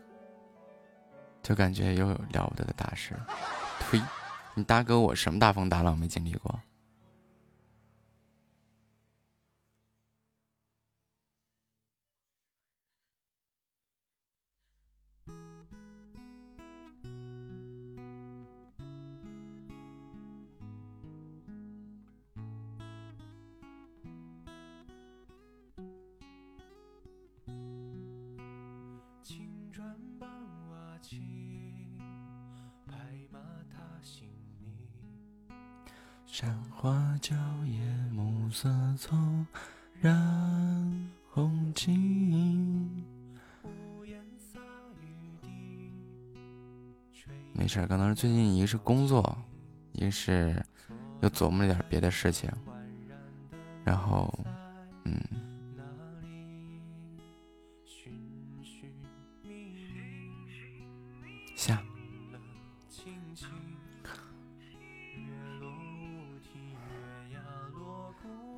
就感觉又有了不得的大事。呸！你大哥我什么大风大浪没经历过？是工作，一是又琢磨了点别的事情，然后，嗯，下。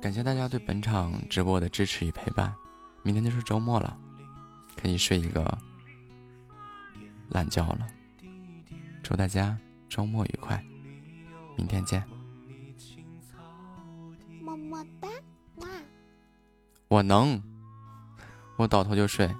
感谢大家对本场直播的支持与陪伴，明天就是周末了，可以睡一个懒觉了。祝大家周末愉快，明天见。么么哒，哇！我能，我倒头就睡。